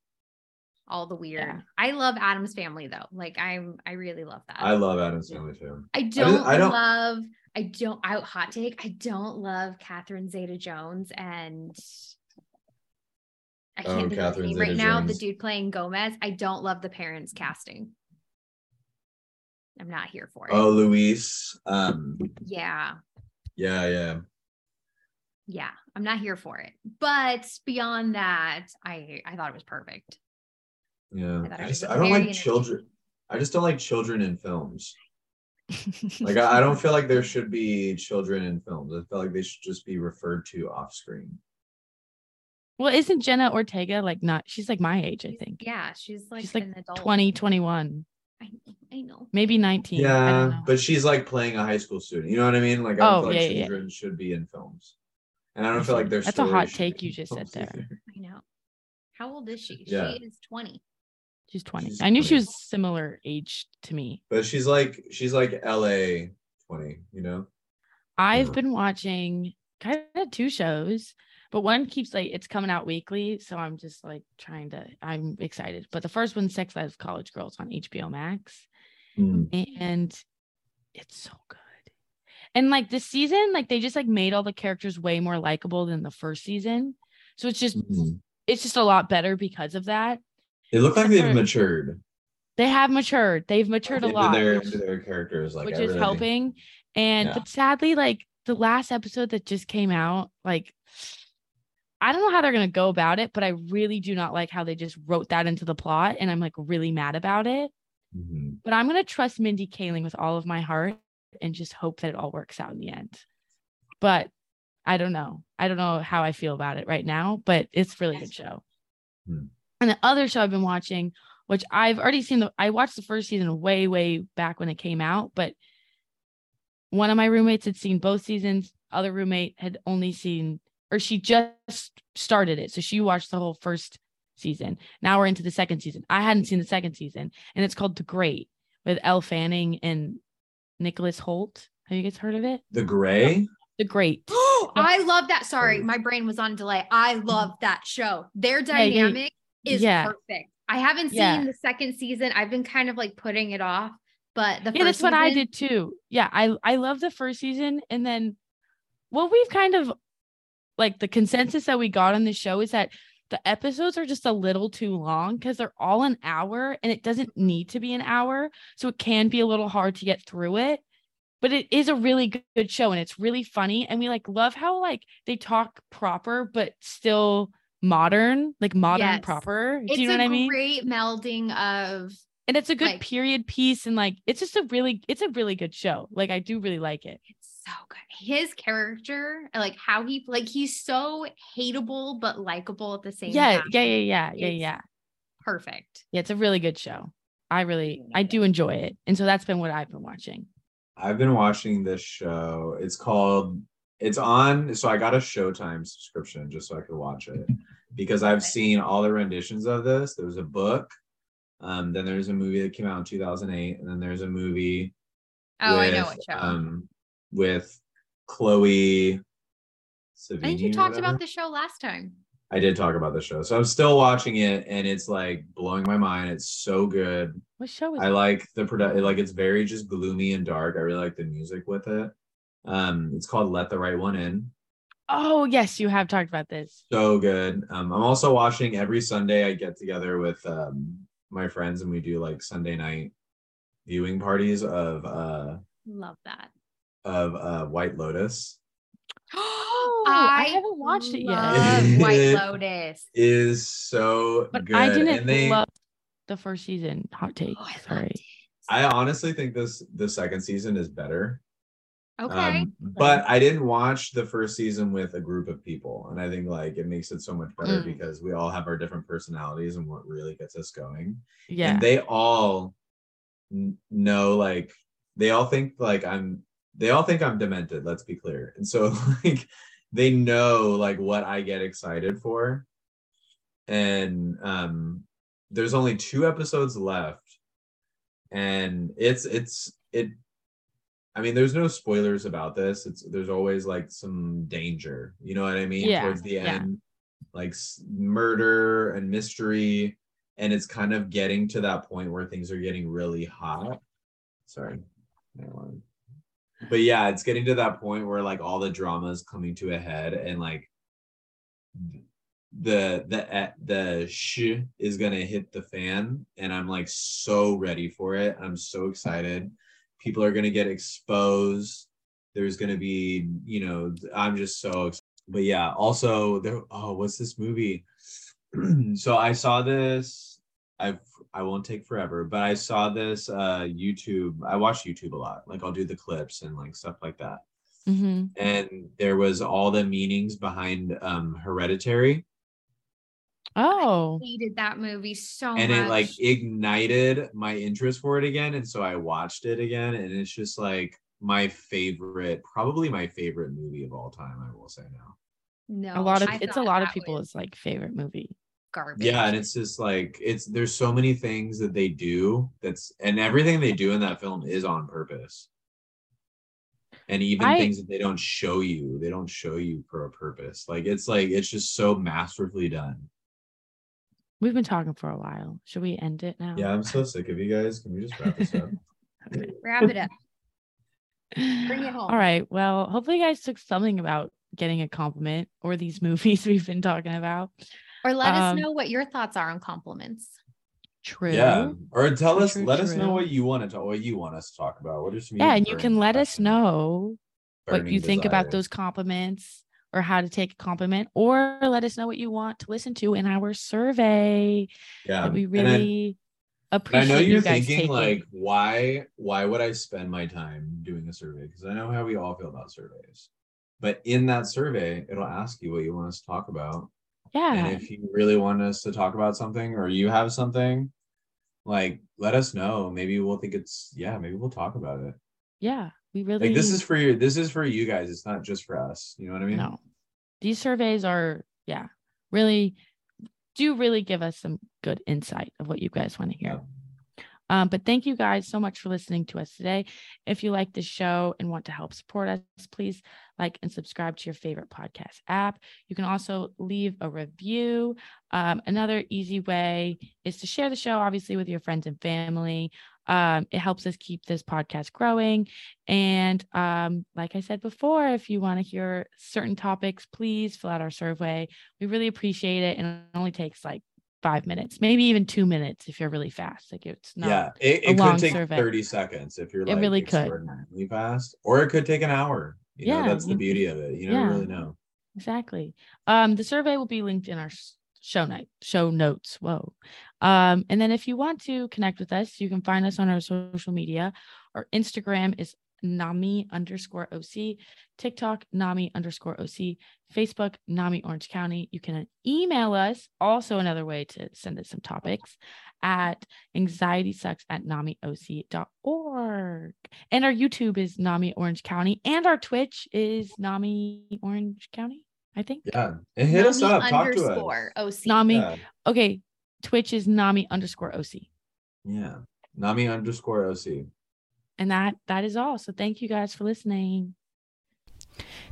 all the weird. Yeah. I love Addams family though. Like I'm I really love that. I love Addams family too. I don't, I don't- love I don't I hot take. I don't love Catherine Zeta Jones and I Oh, can't think of his name right now. The dude playing Gomez. I don't love the parents casting. I'm not here for it. Oh, Luis. Um. Yeah. Yeah, yeah. Yeah. I'm not here for it. But beyond that, I I thought it was perfect. Yeah. I I just I don't like children. I just don't like children in films. Like I, I don't feel like there should be children in films. I feel like they should just be referred to off screen. well, isn't Jenna Ortega like not? She's like my age, I think. Yeah, she's like She's like an adult. 20, 21, I, I know. maybe 19. I Yeah, don't know. but she's like playing a high school student. You know what I mean? Like I Oh, don't feel like yeah, yeah, yeah. children should be in films. And I don't I feel like there's That's a hot take you just said there. either. I know. How old is she? Yeah. She is 20. She's 20. She's I knew she was similar age to me. But she's like she's like LA 20, you know? I've been watching kind of two shows, but one keeps like it's coming out weekly. So I'm just like trying to, I'm excited. But the first one, Sex Lives College Girls on HBO Max. And it's so good. And like this season, like they just like made all the characters way more likable than the first season. So it's just, Mhm. it's just a lot better because of that. They look like they've for- matured They have matured. They've matured a lot. their which- their characters, like which is really- helping. And Yeah. but sadly, like the last episode that just came out, like I don't know how they're gonna go about it, but I really do not like how they just wrote that into the plot, and I'm like really mad about it. Mhm. But I'm gonna trust Mindy Kaling with all of my heart and just hope that it all works out in the end. But I don't know. I don't know how I feel about it right now, but it's a really good show. Hmm. And the other show I've been watching, which I've already seen the I watched the first season way, way back when it came out, but one of my roommates had seen both seasons. Other roommate had only seen or she just started it. So she watched the whole first season. Now we're into the second season. I hadn't seen the second season, and it's called The Great with Elle Fanning and Nicholas Hoult. Have you guys heard of it? The gray? The Great. I love that. Sorry, my brain was on delay. I love that show. Their Yeah, yeah, dynamic is yeah. perfect. I haven't seen Yeah. the second season. I've been kind of like putting it off, but the yeah, that's first what I did too. Yeah, I I love the first season, and then what we've kind of like the consensus that we got on the show is that the episodes are just a little too long because they're all an hour, and it doesn't need to be an hour, so it can be a little hard to get through it. But it is a really good show, and it's really funny, and we like love how like they talk proper but still modern, like modern Yes. proper. Do It's you know what I mean? great melding of and it's a good like- period piece and like it's just a really it's a really good show like i do really like it it's so good. His character, like how he like he's so hateable but likable at the same yeah time. yeah yeah yeah yeah It's- yeah Perfect. yeah it's a really good show i really i do enjoy it and so that's been what i've been watching I've been watching this show. It's called it's on so I got a Showtime subscription just so I could watch it because I've seen all the renditions of this. There was a book, um, then there's a movie that came out in 2008, and then there's a movie Oh, I know with, what show. Um, with Chloe Savini. I think you talked about the show last time. I did talk about the show, so I'm still watching it, and it's like blowing my mind. It's so good. what show is I it? like the product. Like it's very just gloomy and dark. I really like the music with it. Um, it's called Let the Right One In. oh yes you have talked about this So good. Um, I'm also watching every Sunday. I get together with um my friends and we do like Sunday night viewing parties of uh Love that. of uh White Lotus. Oh, I haven't watched it yet. White Lotus. Is so but good. i didn't and they, love the first season hot take Oh, I sorry. I honestly think this the second season is better. Okay. Um, but I didn't watch the first season with a group of people, and I think like it makes it so much better Mm. because we all have our different personalities and what really gets us going. yeah And they all n- know like they all think like I'm they all think I'm demented, let's be clear. And so like they know like what I get excited for. And um there's only two episodes left and it's it's it I mean, there's no spoilers about this. It's there's always like some danger. You know what I mean? Yeah, Towards the yeah. end, like s- murder and mystery, and it's kind of getting to that point where things are getting really hot. Sorry. But yeah, it's getting to that point where like all the drama is coming to a head, and like the the the sh is gonna hit the fan, and I'm like so ready for it. I'm so excited. People are gonna get exposed. There's gonna be, you know, I'm just so excited. But yeah, also there. Oh, what's this movie? so I saw this. I've I won't take forever, but I saw this uh YouTube. I watch YouTube a lot. Like I'll do the clips and like stuff like that. hmm And there was all the meanings behind um Hereditary. Oh, I hated that movie so and much. it like ignited my interest for it again and so i watched it again and it's just like my favorite probably my favorite movie of all time i will say now no, a lot of I it's a lot of that people's like favorite movie. garbage. yeah and it's just like it's there's so many things that they do that's and everything they do in that film is on purpose and even I- things that they don't show you they don't show you for a purpose like it's like it's just so masterfully done We've been talking for a while. Should we end it now? yeah i'm so sick of you guys can we just wrap this up wrap it up. Bring it home. All right. Well, hopefully you guys took something about getting a compliment or these movies we've been talking about. Or let us Um, know what your thoughts are on compliments. True. Yeah, or tell True, us, true, let us know what you want to talk, what you want us to talk about. What are some? of Yeah, and you can let us know what burning you think about those compliments or how to take a compliment, or let us know what you want to listen to in our survey Yeah, we I- really I, appreciate. know you you're guys thinking taking. like, why, why would I spend my time doing a survey? Because I know how we all feel about surveys. But in that survey, it'll ask you what you want us to talk about, yeah, and if you really want us to talk about something, or you have something, like let us know. Maybe we'll think it's yeah. Maybe we'll talk about it. yeah, we really Like this is for you. This is for you guys. It's not just for us. You know what I mean? no. These surveys are yeah, really do really give us some good insight of what you guys want to hear. Um, but thank you guys so much for listening to us today. If you like the show and want to help support us, please like and subscribe to your favorite podcast app. You can also leave a review. Um, another easy way is to share the show, obviously, with your friends and family. Um, it helps us keep this podcast growing. And um, like I said before, if you want to hear certain topics, please fill out our survey. We really appreciate it. And it only takes like five minutes, maybe even two minutes if you're really fast. Like it's not. yeah, it, a it long could take survey. 30 seconds if you're It like really could. fast, or it could take an hour. You know, Yeah, that's the beauty of it. You never yeah. really know. Exactly. Um, the survey will be linked in our show night show notes. Whoa. Um, and then if you want to connect with us, you can find us on our social media. Our Instagram is Nami underscore OC, TikTok Nami underscore OC, Facebook Nami Orange County. You can email us, also another way to send us some topics at anxiety sucks at namioc.org. And our YouTube is Nami Orange County, and our Twitch is Nami Orange County, I think. Yeah, and hit us Nami up. Talk to us. OC. Nami. Yeah, Okay. Twitch is Nami underscore OC. yeah. Nami underscore OC. And that that is all. So thank you guys for listening.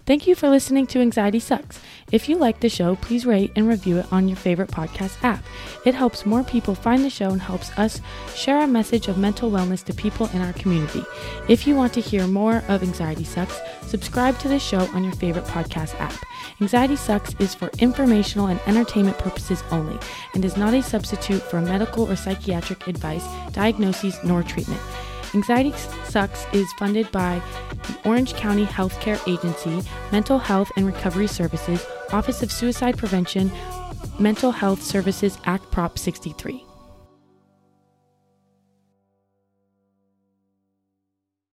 Thank you for listening to Anxiety Sucks. If you like the show, please rate and review it on your favorite podcast app. It helps more people find the show and helps us share a message of mental wellness to people in our community. If you want to hear more of Anxiety Sucks, subscribe to the show on your favorite podcast app. Anxiety Sucks is for informational and entertainment purposes only and is not a substitute for medical or psychiatric advice, diagnoses, nor treatment. Anxiety Sucks is funded by the Orange County Healthcare Agency, Mental Health and Recovery Services, Office of Suicide Prevention, Mental Health Services Act Prop 63.